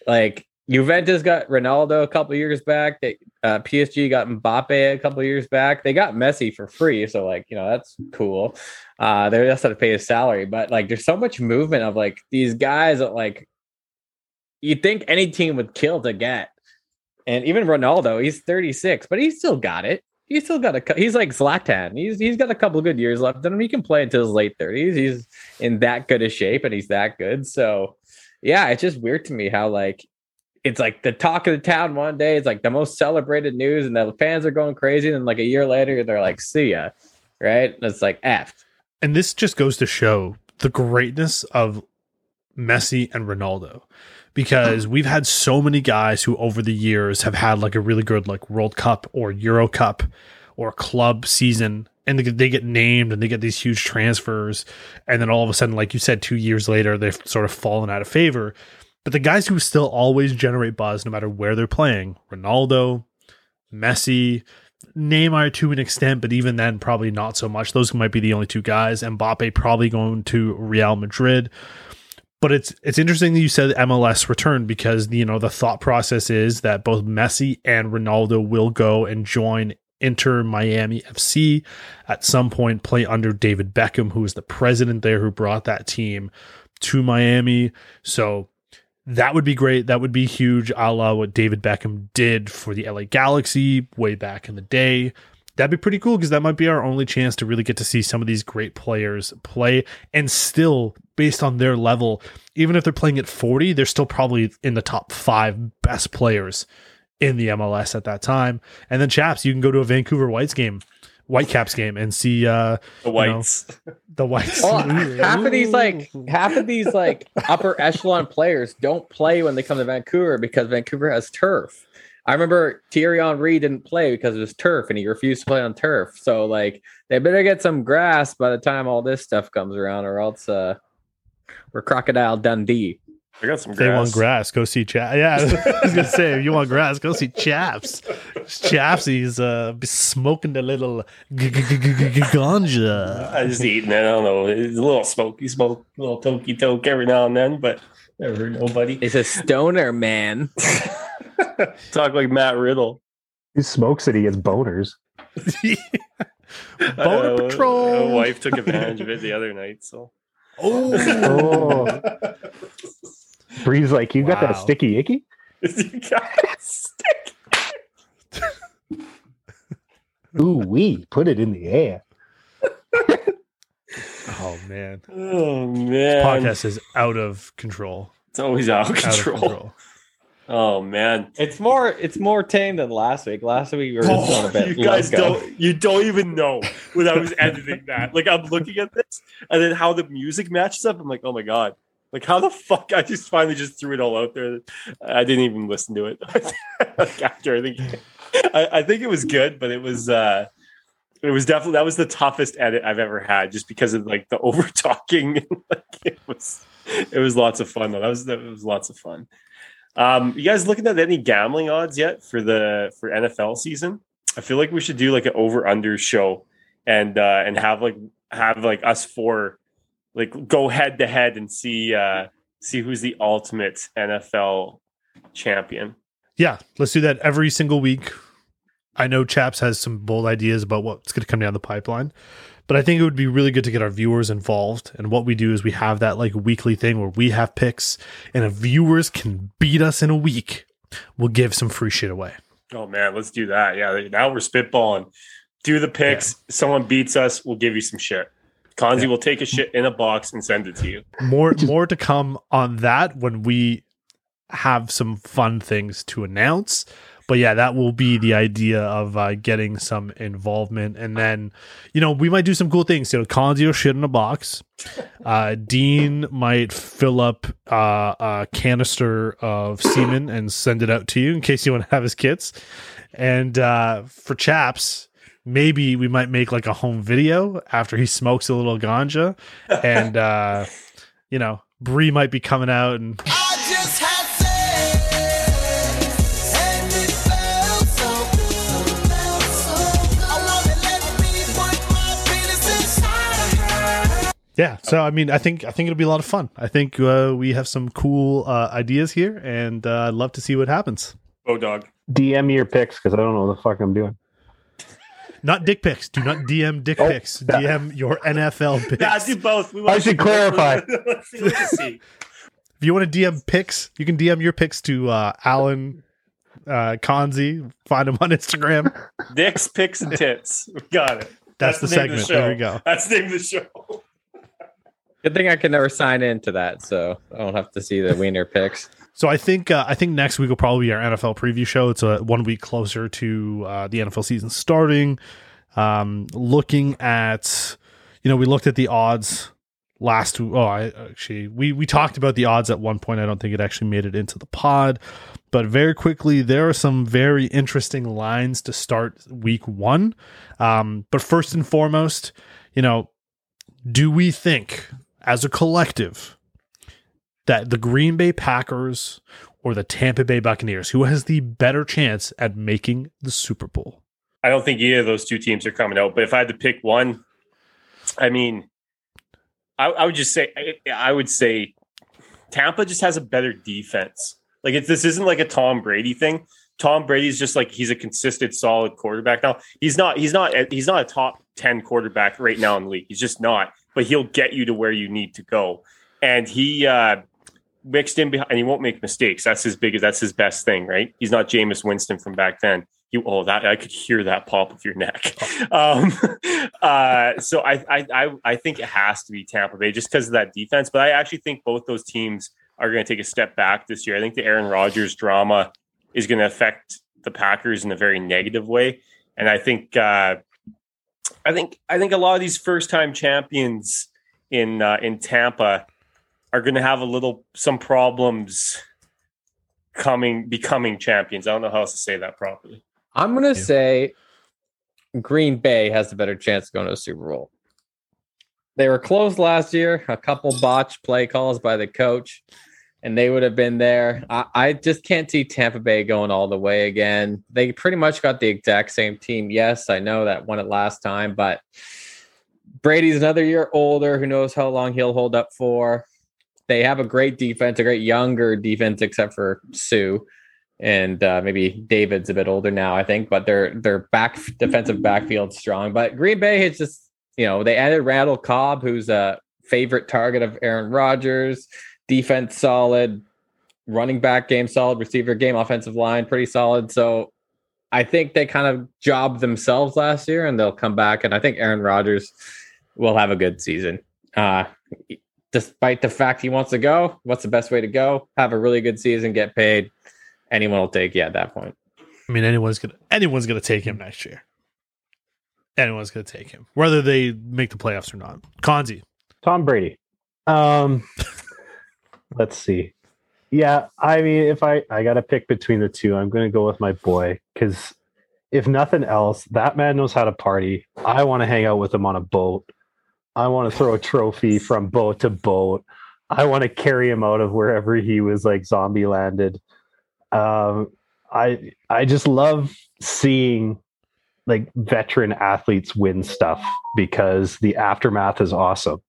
Like Juventus got Ronaldo a couple years back. They uh, PSG got Mbappe a couple years back. They got Messi for free, so like you know that's cool. Uh, they just had to pay his salary, but like there's so much movement of like these guys that like you think any team would kill to get and even Ronaldo, he's 36, but he's still got it. He's still got a. He's like Zlatan. He's he's got a couple good years left in him. He can play until his late 30s. He's in that good a shape, and he's that good. So, yeah, it's just weird to me how like it's like the talk of the town one day. It's like the most celebrated news, and the fans are going crazy. And like a year later, they're like, "See ya," right? And it's like f. And this just goes to show the greatness of Messi and Ronaldo because we've had so many guys who over the years have had like a really good like World Cup or Euro Cup or club season and they get named and they get these huge transfers and then all of a sudden like you said 2 years later they've sort of fallen out of favor but the guys who still always generate buzz no matter where they're playing Ronaldo Messi Neymar to an extent, but even then, probably not so much. Those might be the only two guys. Mbappe probably going to Real Madrid but it's it's interesting that you said MLS returned because you know the thought process is that both Messi and Ronaldo will go and join Inter Miami FC at some point, play under David Beckham, who is the president there who brought that team to Miami. So that would be great. That would be huge, a la what David Beckham did for the LA Galaxy way back in the day. That'd be pretty cool because that might be our only chance to really get to see some of these great players play. And still based on their level even if they're playing at 40 they're still probably in the top 5 best players in the MLS at that time. And then chaps you can go to a Vancouver Whites game Whitecaps game and see uh the whites you know, the whites well, half of these like half of these like upper echelon players don't play when they come to Vancouver because Vancouver has turf I remember Thierry Henry didn't play because it was turf and he refused to play on turf. So like they better get some grass by the time all this stuff comes around, or else uh we're crocodile Dundee. I got some If they want grass. grass, go see Chaps. Yeah, I was gonna say if you want grass, go see Chaps. Chaps, he's uh, be smoking the little g- g- g- g- g- ganja. I just eating it. I don't know. It's a little smoky smoke, a little tokey toke every now and then, but never nobody. It's a stoner man. Talk like Matt Riddle. He smokes it, he gets boners. Boner Uh, Patrol. My wife took advantage of it the other night. So Oh, Bree's like, you got that sticky icky? You got sticky. Ooh, we put it in the air. Oh man, oh man, podcast is out of control. it's always out of Out control. of control. Oh man. It's more it's more tame than last week. Last week we were just oh, going a bit you guys loco. don't you don't even know when I was editing that. Like I'm looking at this and then how the music matches up. I'm like, oh my god. Like how the fuck I just finally just threw it all out there. I didn't even listen to it like after I think I, I think it was good, but it was uh it was definitely that was the toughest edit I've ever had just because of like the over talking. like it was it was lots of fun though. That was that was lots of fun. Um, you guys looking at any gambling odds yet for the for NFL season? I feel like we should do like an over under show and uh and have like have like us four like go head to head and see uh see who's the ultimate NFL champion. Yeah, let's do that every single week. I know Chaps has some bold ideas about what's going to come down the pipeline, but I think it would be really good to get our viewers involved. And what we do is we have that like weekly thing where we have picks, and if viewers can beat us in a week, we'll give some free shit away. Oh man, let's do that. Yeah, now we're spitballing. Do the picks. Someone beats us, we'll give you some shit. Consie Yeah. will take a shit in a box and send it to you. More more to come on that when we have some fun things to announce. But yeah, that will be the idea of uh, getting some involvement, and then you know we might do some cool things. You know, Consie will shit in a box. Uh, Dean might fill up uh, a canister of semen and send it out to you in case you want to have his kits. And uh, for chaps, maybe we might make like a home video after he smokes a little ganja, and uh, you know, Bree might be coming out and I just had sex, and it felt so good, felt so good. I wanna let me put my penis inside of her. yeah. So I mean, I think I think it'll be a lot of fun. I think uh, we have some cool uh, ideas here, and uh, I'd love to see what happens. Oh dog. DM me your picks because I don't know what the fuck I'm doing. Not dick pics. Do not DM dick Oh, pics. yeah. DM your NFL picks. Yeah, do both. We I should to- clarify. Let's see. Let's see. If you want to DM pics, you can DM your pics to uh, Alan uh, Consie. Find him on Instagram. Dicks, picks, and tits. Got it. That's, the, name of segment. show. there we go. That's the name of the show. Good thing I can never sign into that, so I don't have to see the wiener pics. So I think uh, I think next week will probably be our NFL preview show. It's a one week closer to uh, the NFL season starting. Um, looking at, you know, we looked at the odds last. Week. Oh, I actually we we talked about the odds at one point. I don't think it actually made it into the pod, but very quickly there are some very interesting lines to start week one. Um, but first and foremost, you know, do we think as a collective? That the Green Bay Packers or the Tampa Bay Buccaneers, who has the better chance at making the Super Bowl? I don't think either of those two teams are coming out. But if I had to pick one, I mean, I, I would just say I, I would say Tampa just has a better defense. Like this isn't like a Tom Brady thing. Tom Brady's just like he's a consistent, solid quarterback now. He's not. He's not. He's not a top ten quarterback right now in the league. He's just not. But he'll get you to where you need to go. And he uh, mixed in behind, and he won't make mistakes. That's his biggest. That's his best thing, right? He's not Jameis Winston from back then. You oh that I could hear that pop of your neck. Um, uh, so I, I I I think it has to be Tampa Bay just because of that defense. But I actually think both those teams are going to take a step back this year. I think the Aaron Rodgers drama is going to affect the Packers in a very negative way, and I think uh, I think I think a lot of these first time champions in uh, in Tampa are going to have a little some problems coming becoming champions. I don't know how else to say that properly. I'm gonna Yeah. say Green Bay has the better chance of going to a Super Bowl. They were close last year, a couple botched play calls by the coach. and they would have been there. I, I just can't see Tampa Bay going all the way again. They pretty much got the exact same team. Yes, I know that won it last time, but Brady's another year older. Who knows how long he'll hold up for? They have a great defense, a great younger defense, except for Suh, and uh, maybe David's a bit older now, I think. But their their back defensive backfield strong. But Green Bay is just you know they added Randall Cobb, who's a favorite target of Aaron Rodgers. Defense solid, running back game solid, receiver game, offensive line pretty solid. So I think they kind of jobbed themselves last year, and they'll come back. And I think Aaron Rodgers will have a good season. Uh, despite the fact he wants to go, what's the best way to go? Have a really good season, get paid. Anyone will take you at that point. I mean, anyone's gonna anyone's gonna take him next year. Anyone's gonna take him, whether they make the playoffs or not. Consie, Tom Brady. Um, let's see. Yeah, I mean, if I I got to pick between the two, I'm going to go with my boy because if nothing else, that man knows how to party. I want to hang out with him on a boat. I want to throw a trophy from boat to boat. I want to carry him out of wherever he was like zombie landed. Um, I I just love seeing like veteran athletes win stuff because the aftermath is awesome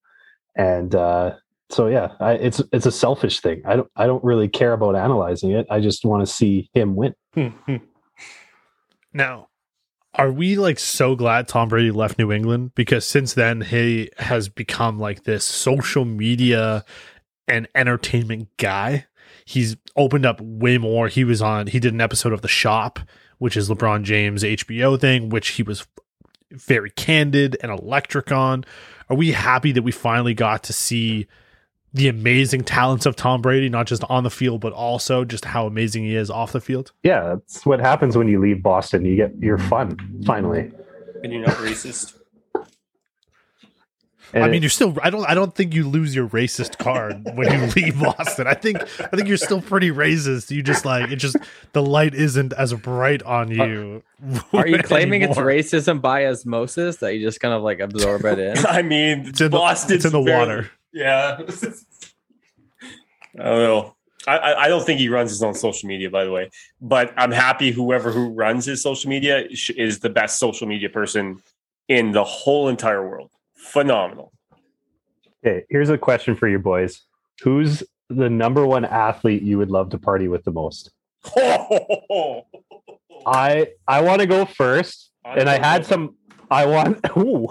and uh, so yeah, I, it's it's a selfish thing. I don't I don't really care about analyzing it. I just want to see him win. now are we like so glad Tom Brady left New England because since then he has become like this social media and entertainment guy. He's opened up way more. He was on he did an episode of The Shop, which is LeBron James HBO thing, which he was very candid and electric on. Are we happy that we finally got to see the amazing talents of Tom Brady, not just on the field, but also just how amazing he is off the field? Yeah, that's what happens when you leave Boston. You get your fun finally. And you're not racist. And I mean, you're still. I don't. I don't think you lose your racist card when you leave Boston. I think. I think you're still pretty racist. You just like it. Just the light isn't as bright on you. Are you claiming it's racism by osmosis that you just kind of like absorb it in? I mean, It's in the, Boston's it's in the barely- water. Yeah. I don't know. I, I I don't think he runs his own social media, by the way. But I'm happy whoever who runs his social media is the best social media person in the whole entire world. Phenomenal. okay, here's a question for you boys: Who's the number one athlete you would love to party with the most? I I want to go first, and I had some. I want. Ooh,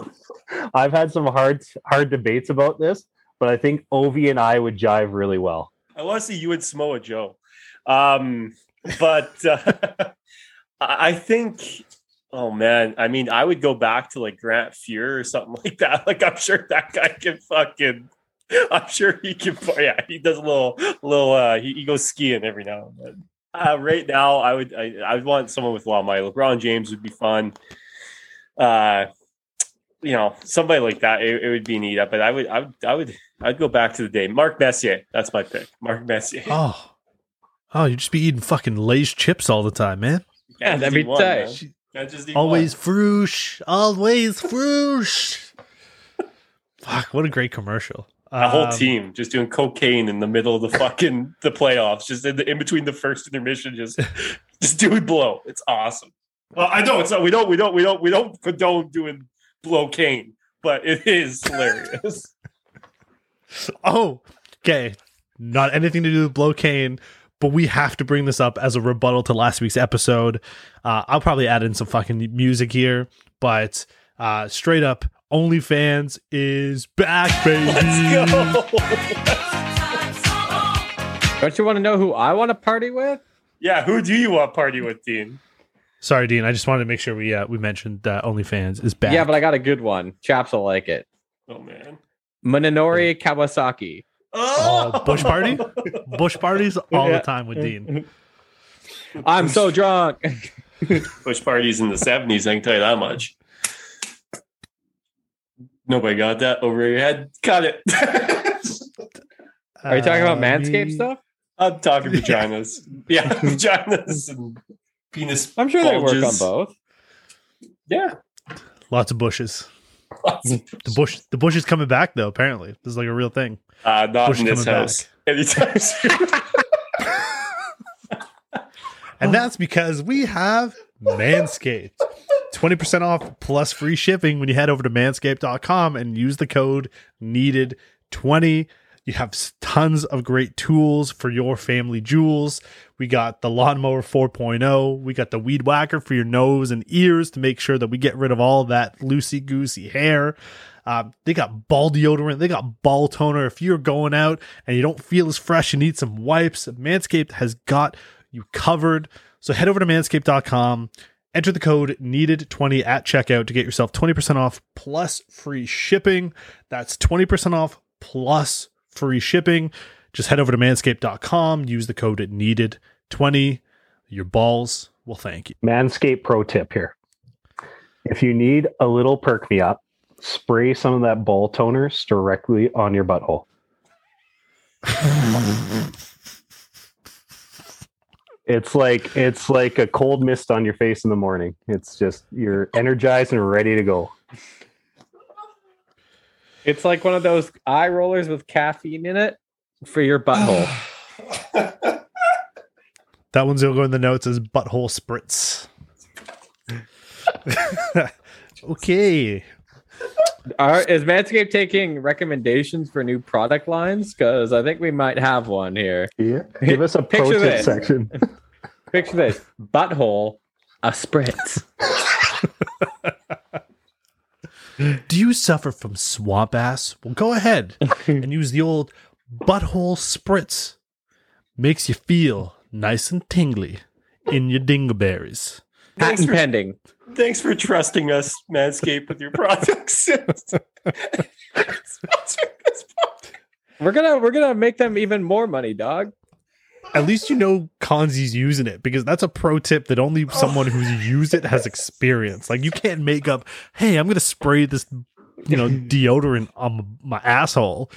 I've had some hard hard debates about this, but I think Ovi and I would jive really well. I want to see you and Samoa Joe. Um, but uh, I think, oh man, I mean, I would go back to like Grant Fuhr or something like that. Like, I'm sure that guy can fucking. I'm sure he can. Yeah, he does a little, little. uh He, he goes skiing every now and then. Uh, right now, I would, I, I would want someone with a lot of money. LeBron James would be fun. Uh, you know, somebody like that, it, it would be neat. But I would, I would, I would, I'd go back to the day. Mark Messier, that's my pick. Mark Messier. Oh, oh, you just be eating fucking Lay's chips all the time, man. Yeah, Can't that'd be one, tight. man. Just Always one. froosh, always froosh. Fuck, what a great commercial. a whole Um, team just doing cocaine in the middle of the fucking the playoffs, just in, the, in between the first intermission, just just doing blow. It's awesome. Well, I know it's not. We don't. We don't. We don't. We don't condone doing blow cane, but it is hilarious. Oh, okay. Not anything to do with Blocaine, but we have to bring this up as a rebuttal to last week's episode. Uh, I'll probably add in some fucking music here, but uh, straight up, OnlyFans is back, baby. Let's go. Don't you want to know who I want to party with? yeah. Who do you want to party with, Dean? Sorry, Dean. I just wanted to make sure we uh, we mentioned that OnlyFans is back. Yeah, but I got a good one. Chaps will like it. Oh man. Mananori Kawasaki. Oh, Bush party? Bush parties all Yeah. the time with Dean. I'm so drunk. Bush parties in the seventies. I can tell you that much. Nobody got that over your head. Got it. Are you talking about Uh, Manscaped me- stuff? I'm talking vaginas. Yeah, vaginas and penis. I'm sure they work on both. Yeah. Lots of bushes. The bush, the bush is coming back though. Apparently, this is like a real thing. Uh, not Bush in this house. back. anytime soon. And that's because we have Manscaped. 20% off plus free shipping when you head over to manscaped.com and use the code needed20. You have tons of great tools for your family jewels. We got the lawnmower 4.0. We got the weed whacker for your nose and ears to make sure that we get rid of all that loosey goosey hair. Um, they got ball deodorant. They got ball toner. If you're going out and you don't feel as fresh, you need some wipes. Manscaped has got you covered. So head over to manscaped.com, enter the code needed20 at checkout to get yourself 20% off plus free shipping. That's 20% off plus free shipping. Just head over to manscaped.com, use the code needed20. Your balls will thank you. Manscaped pro tip here. If you need a little perk me up, spray some of that ball toners directly on your butthole. it's like it's like a cold mist on your face in the morning. It's just you're energized and ready to go. It's like one of those eye rollers with caffeine in it for your butthole. That one's going to go in the notes as butthole spritz. okay. Are, is Manscaped taking recommendations for new product lines? Because I think we might have one here. Yeah. Give us a pro Picture tip section. Picture this butthole, a spritz. Do you suffer from swamp ass? Well, go ahead and use the old butthole spritz. Makes you feel nice and tingly in your dingleberries. Thanks Patent for, pending. thanks for trusting us, Manscaped, with your products. We're gonna we're gonna make them even more money, dog. At least you know Consie's using it because that's a pro tip that only someone who's used it has experience. Like you can't make up, hey, I'm gonna spray this, you know, deodorant on my asshole.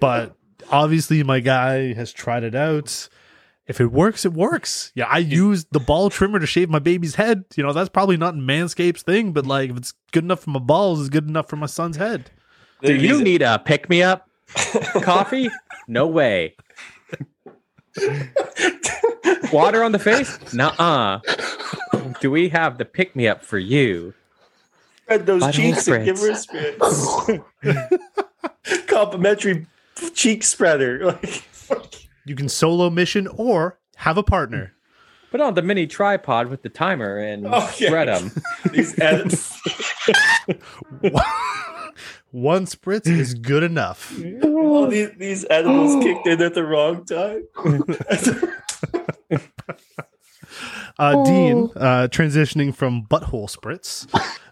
But obviously my guy has tried it out. If it works, it works. Yeah, I used the ball trimmer to shave my baby's head. You know, that's probably not Manscaped's thing, but like if it's good enough for my balls, it's good enough for my son's head. Do you need a pick me up coffee? No way. Water on the face? Nuh-uh. Do we have the pick me up for you? spread those Butthole cheeks and give her a spritz? Complimentary cheek spreader. You can solo mission or have a partner. Put on the mini tripod with the timer and Oh, yeah. spread them. these ed- One spritz is good enough. All these, these edibles kicked in at the wrong time. Uh, Dean, uh, transitioning from butthole spritz.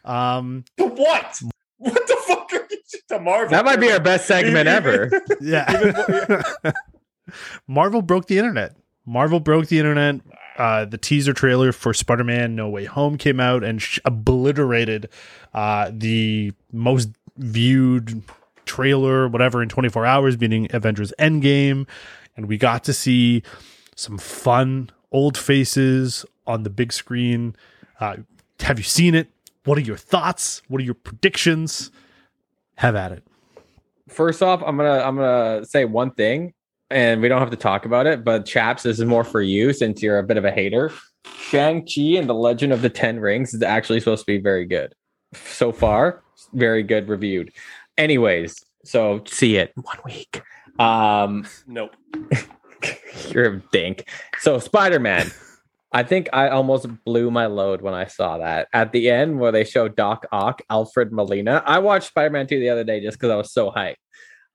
Um, what? What the fuck are you to Marvel? That might be our best segment ever. yeah. Marvel broke the internet. Marvel broke the internet. Uh, the teaser trailer for Spider Man No Way Home came out and sh- obliterated uh, the most viewed trailer, whatever, in 24 hours, meaning Avengers Endgame. And we got to see some fun old faces on the big screen. Uh, have you seen it? What are your thoughts? What are your predictions? Have at it. First off, I'm gonna I'm gonna say one thing, and we don't have to talk about it. But chaps, this is more for you since you're a bit of a hater. Shang Chi and the Legend of the Ten Rings is actually supposed to be very good. So far, very good reviewed. Anyways, so see it one week. Um, Nope. You're a dink. So Spider Man. I think I almost blew my load when I saw that at the end where they show Doc Ock, Alfred Molina. I watched Spider Man 2 the other day just because I was so hyped.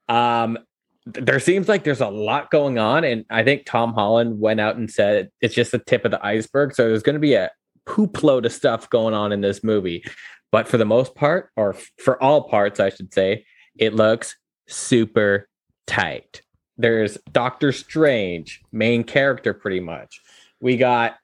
Um, there seems like there's a lot going on, and I think Tom Holland went out and said it's just the tip of the iceberg. So there's going to be a poop load of stuff going on in this movie. But for the most part, or for all parts, I should say, it looks super tight. There's Doctor Strange, main character, pretty much. We got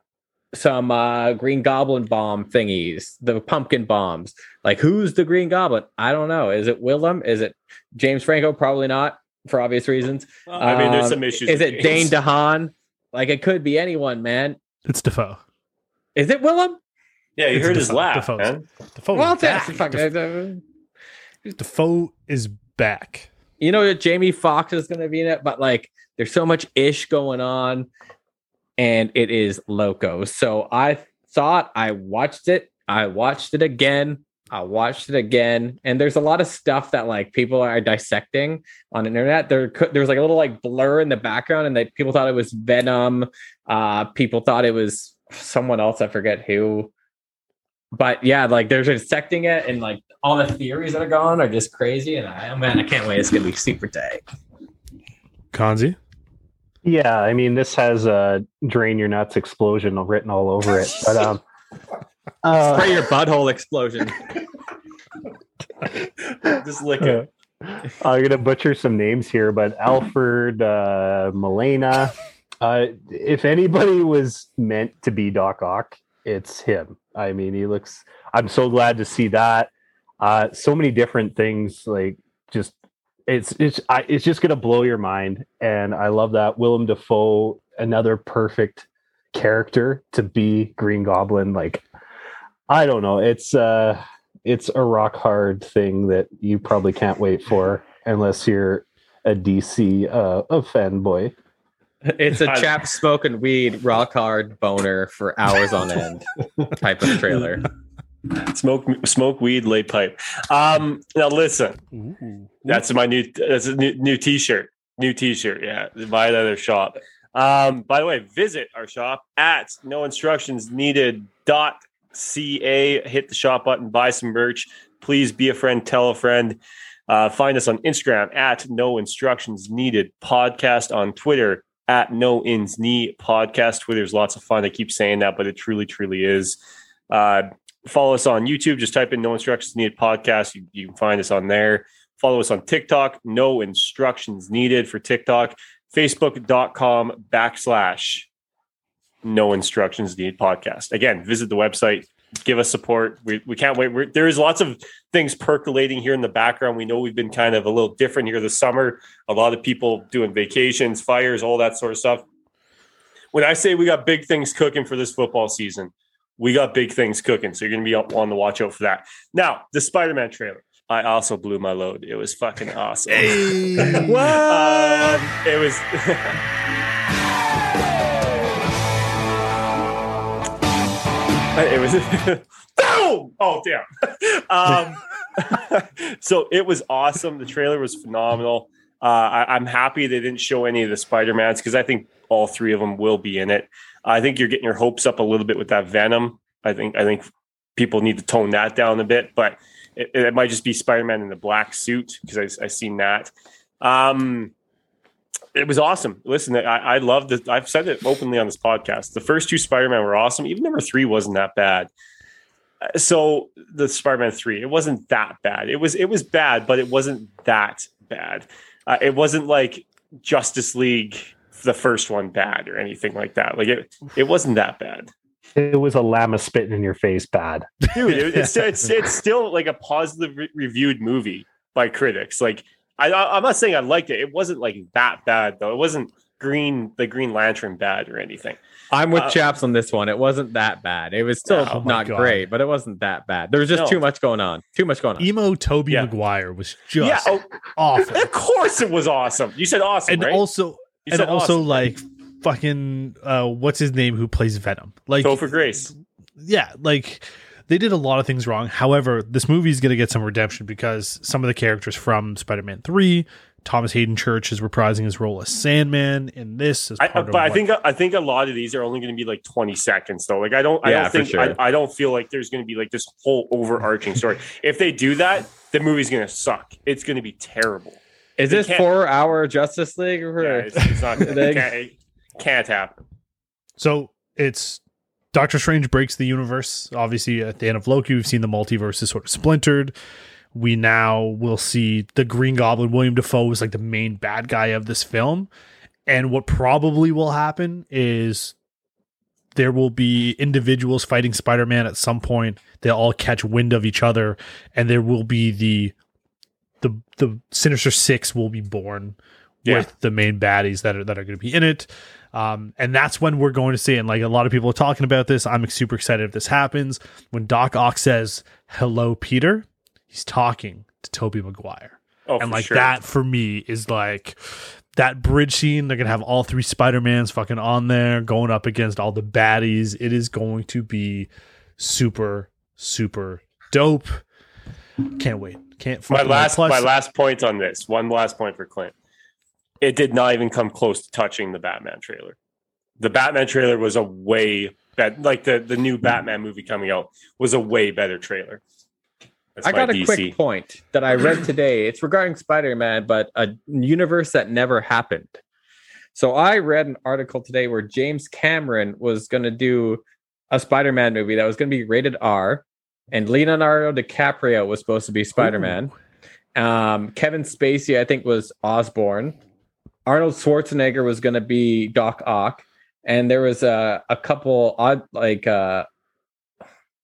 some uh Green Goblin bomb thingies, the pumpkin bombs. Like, who's the Green Goblin? I don't know. Is it Willem? Is it James Franco? Probably not, for obvious reasons. Well, I mean, there's Um, some issues. Is with it Dane DeHaan? Like, it could be anyone, man. It's Dafoe. Is it Willem? Yeah, you It's heard his laugh, Dafoe's- man. Dafoe well, is back. that's fuck, Def- uh, Dafoe is back. you know that Jamie Foxx is going to be in it, but like there's so much ish going on, and it is loco. So I thought I watched it. I watched it again. I watched it again, and there's a lot of stuff that like people are dissecting on the internet. There, could- there was like a little like blur in the background, and that people thought it was Venom. Uh, people thought it was someone else. I forget who. But yeah, like they're dissecting it, and like all the theories that are going are just crazy. And I, oh man, I can't wait. It's gonna be super tight. Consie? Yeah, I mean, this has a drain your nuts explosion written all over it. But um, uh, Spray your butthole explosion. Just lick it. I'm gonna butcher some names here, but Alfred uh, Molina. Uh, if anybody was meant to be Doc Ock, it's him. I mean, he looks. I'm so glad to see that. Uh, so many different things, like just it's it's I, it's just gonna blow your mind, and I love that Willem Dafoe, another perfect character to be Green Goblin. Like, I don't know, it's uh it's a rock hard thing that you probably can't wait for unless you're a DC uh, a fanboy. It's a I- chap smoking weed, rock hard boner for hours on end type of trailer. Smoke smoke weed, lay pipe. Um, now listen, Ooh. that's my new that's a new, new t-shirt. New t-shirt, yeah. Buy it at our shop. Um, by the way, visit our shop at no instructions needed dot ca. Hit the shop button, buy some merch. Please be a friend, tell a friend. Uh, find us on Instagram at no instructions needed podcast on Twitter at no ins knee podcast. where there's lots of fun. I keep saying that, but it truly, truly is. Uh, follow us on YouTube. Just type in no instructions needed podcast. You, you can find us on there. Follow us on TikTok. No instructions needed for TikTok. Facebook.com backslash no instructions needed podcast. Again, visit the website. Give us support. We, we can't wait. We're, there is lots of things percolating here in the background. We know we've been kind of a little different here this summer. A lot of people doing vacations, fires, all that sort of stuff. When I say we got big things cooking for this football season, we got big things cooking. So you're going to be on the watch out for that. Now, the Spider Man trailer. I also blew my load. It was fucking awesome. Um, it was. it was. Boom! Oh, damn. um, so it was awesome. The trailer was phenomenal. Uh, I, I'm happy they didn't show any of the Spider Mans because I think all three of them will be in it. I think you're getting your hopes up a little bit with that Venom. I think I think people need to tone that down a bit, but it, it might just be Spider Man in the black suit because I I seen that. Um, it was awesome. Listen, I, I loved it. I've said it openly on this podcast. The first two Spider Man were awesome. Even number three wasn't that bad. Uh, So the Spider Man three, it wasn't that bad. It was it was bad, but it wasn't that bad. Uh, it wasn't like Justice League, the first one, bad or anything like that. Like it, it wasn't that bad It was a llama spitting in your face bad. dude it- it's, it's it's still like a positive re- reviewed movie by critics like I, I i'm not saying i liked it it wasn't like that bad though it wasn't green the green lantern bad or anything I'm with Uh, Chaps on this one. It wasn't that bad. It was still Oh not great, but it wasn't that bad. There was just No. too much going on. Too much going on. Emo Tobey Yeah. Maguire was just yeah oh, awful. of course it was awesome you said awesome and right also You and also awesome. like fucking uh what's his name who plays Venom? Like Topher Grace. yeah, like they did a lot of things wrong. However, this movie is going to get some redemption because some of the characters from Spider-Man 3, Thomas Haden Church is reprising his role as Sandman in this as I, but of I what- think I think a lot of these are only going to be like 20 seconds though. Like I don't I Yeah, don't think sure. I, I don't feel like there's going to be like this whole overarching story. if they do that, the movie's going to suck. It's going to be terrible. Is they this can't- four hour Justice League? Or Yeah, it's, it's not it They- can't, it can't happen. So it's Doctor Strange breaks the universe. Obviously, at the end of Loki, we've seen the multiverse is sort of splintered. We now will see the Green Goblin, William Dafoe, is like the main bad guy of this film. And what probably will happen is there will be individuals fighting Spider Man at some point. They'll all catch wind of each other, and there will be the the the Sinister Six will be born Yeah. with the main baddies that are that are going to be in it. Um, and that's when we're going to see it. And like a lot of people are talking about this. I'm super excited if this happens. When Doc Ock says, Hello, Peter, he's talking to Tobey Maguire. Oh, and like sure. that for me is like that bridge scene. They're gonna have all three Spider Mans fucking on there, going up against all the baddies. It is going to be super, super dope. Can't wait. Can't. my fucking wait. last Plus- my last point on this. One last point for Clint. It did not even come close to touching the Batman trailer. The Batman trailer was a way bet like the the new Batman movie coming out was a way better trailer. That's I got a quick point that I read today. It's regarding Spider Man, but a universe that never happened. So I read an article today where James Cameron was going to do a Spider Man movie that was going to be rated R, and Leonardo DiCaprio was supposed to be Spider Man. Um, Kevin Spacey, I think, was Osborn. Arnold Schwarzenegger was going to be Doc Ock, and there was a a couple odd like uh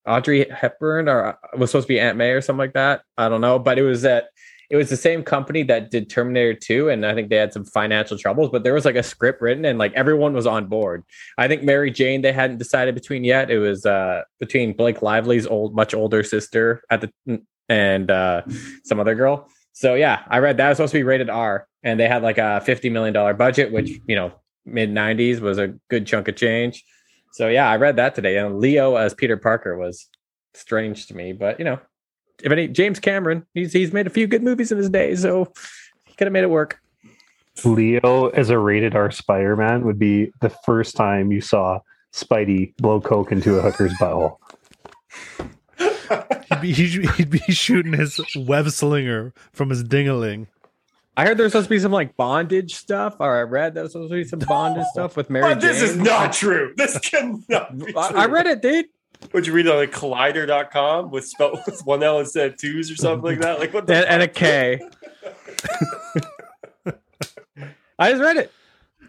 Audrey Hepburn or uh, was supposed to be Aunt May or something like that. I don't know, but it was that it was the same company that did Terminator 2 and I think they had some financial troubles, but there was like a script written and like everyone was on board. I think Mary Jane they hadn't decided between yet. It was uh between Blake Lively's old much older sister at the and uh some other girl. So yeah, I read that it was supposed to be rated R and they had like a 50 million dollar budget which, mm. you know, mid 90s was a good chunk of change. So yeah, I read that today, and Leo as Peter Parker was strange to me, but you know, if any James Cameron, he's he's made a few good movies in his day, so he could have made it work. Leo as a rated R Spider Man would be the first time you saw Spidey blow coke into a hooker's butthole. he'd, be, he'd, he'd be shooting his web slinger from his dingaling. I heard there's supposed to be some like bondage stuff, or I read there was supposed to be some bondage stuff with Mary. But this is not true. This cannot be true. I, I read it, dude. Would you read it on like collider.com with spelled with one L instead of twos or something like that? Like what the And, and a fuck? K. I just read it.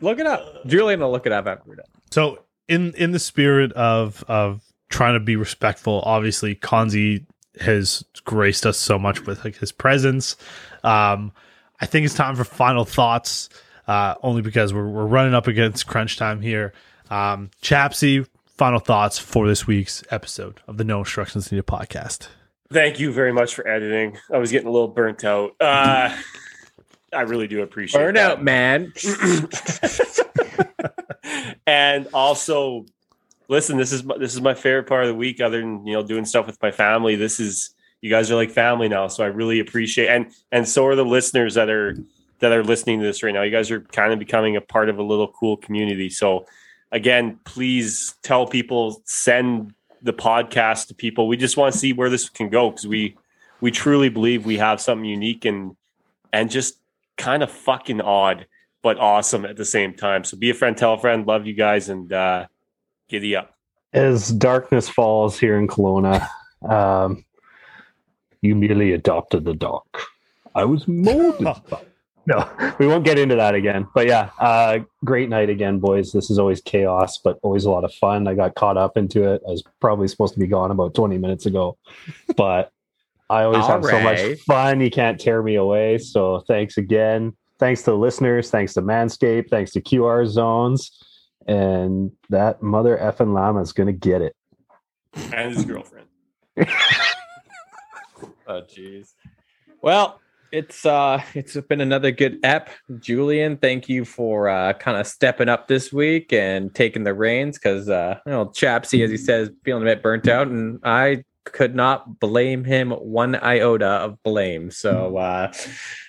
Look it up. Julian will look it up after we're done. So in in the spirit of of trying to be respectful, obviously Consie has graced us so much with like his presence. Um, I think it's time for final thoughts. Uh, only because we're we're running up against crunch time here. Um, Chapsy, final thoughts for this week's episode of the No Instructions Needed podcast. Thank you very much for editing. I was getting a little burnt out. Uh, I really do appreciate it. Burnout, that. man. and also, listen, this is my, this is my favorite part of the week. Other than you know doing stuff with my family, this is you guys are like family now. So I really appreciate and and so are the listeners that are that are listening to this right now. You guys are kind of becoming a part of a little cool community. So again, please tell people, send the podcast to people. We just want to see where this can go because we we truly believe we have something unique and and just kind of fucking odd but awesome at the same time. So be a friend, tell a friend, love you guys, and uh, giddy up. As darkness falls here in Kelowna, um, you merely adopted the dark. I was molded. by- no, we won't get into that again. But yeah, uh, great night again, boys. This is always chaos, but always a lot of fun. I got caught up into it. I was probably supposed to be gone about 20 minutes ago, but I always have so much fun. You can't tear me away. So thanks again. Thanks to the listeners. Thanks to Manscaped. Thanks to QR Zones. And that mother effing llama is going to get it. And his girlfriend. Oh jeez. Well, it's uh it's been another good ep. Julian, thank you for uh kind of stepping up this week and taking the reins because uh you know Chapsy, as he says, feeling a bit burnt out, and I could not blame him one iota of blame. So uh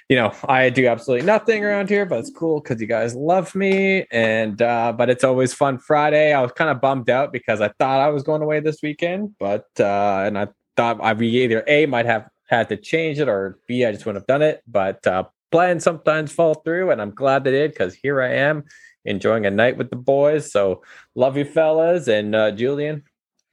you know, I do absolutely nothing around here, but it's cool because you guys love me. And uh, but it's always fun Friday. I was kind of bummed out because I thought I was going away this weekend, but uh, and I thought I either A might have had to change it or B I just wouldn't have done it. But uh plans sometimes fall through, and I'm glad they did because here I am enjoying a night with the boys. So love you fellas and uh Julian,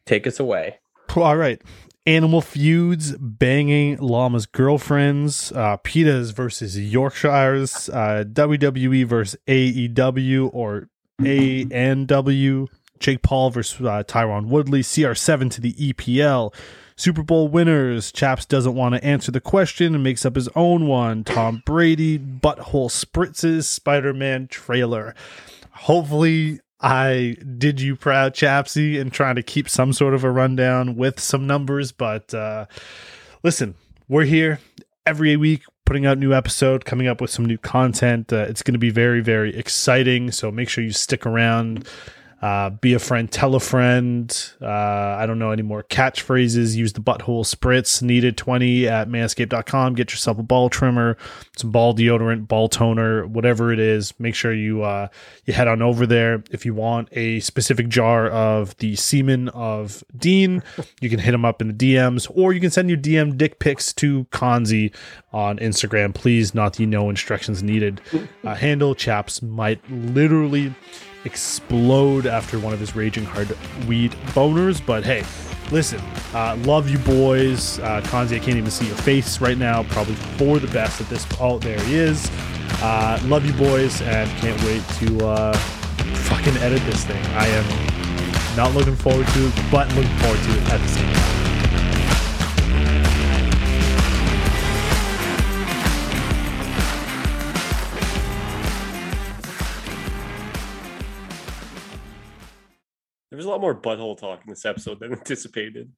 take us away. All right. Animal feuds, banging llamas girlfriends, uh, Pitas versus Yorkshires, uh, WWE versus AEW or ANW, Jake Paul versus uh, Tyron Woodley, CR7 to the EPL, Super Bowl winners. Chaps doesn't want to answer the question and makes up his own one. Tom Brady, Butthole Spritzes, Spider Man trailer. Hopefully, I did you proud, Chapsy, and trying to keep some sort of a rundown with some numbers. But uh, listen, we're here every week. putting out new episode, coming up with some new content. Uh, it's going to be very, very exciting. So make sure you stick around. Uh, be a friend, tell a friend. Uh, I don't know any more catchphrases. Use the butthole spritz needed 20 at manscaped.com. Get yourself a ball trimmer, some ball deodorant, ball toner, whatever it is. Make sure you uh, you head on over there. If you want a specific jar of the semen of Dean, you can hit him up in the DMs, or you can send your DM dick pics to Consie on Instagram. Please, not the no instructions needed. Uh, handle chaps might literally explode after one of his raging hard weed boners. But hey, listen, uh, love you boys. Uh, Consie, I can't even see your face right now. Probably for the best at this. Oh, there he is. Uh, love you boys, and can't wait to uh, fucking edit this thing. I am not looking forward to it, but looking forward to it at the same time. There was a lot more butthole talk in this episode than anticipated.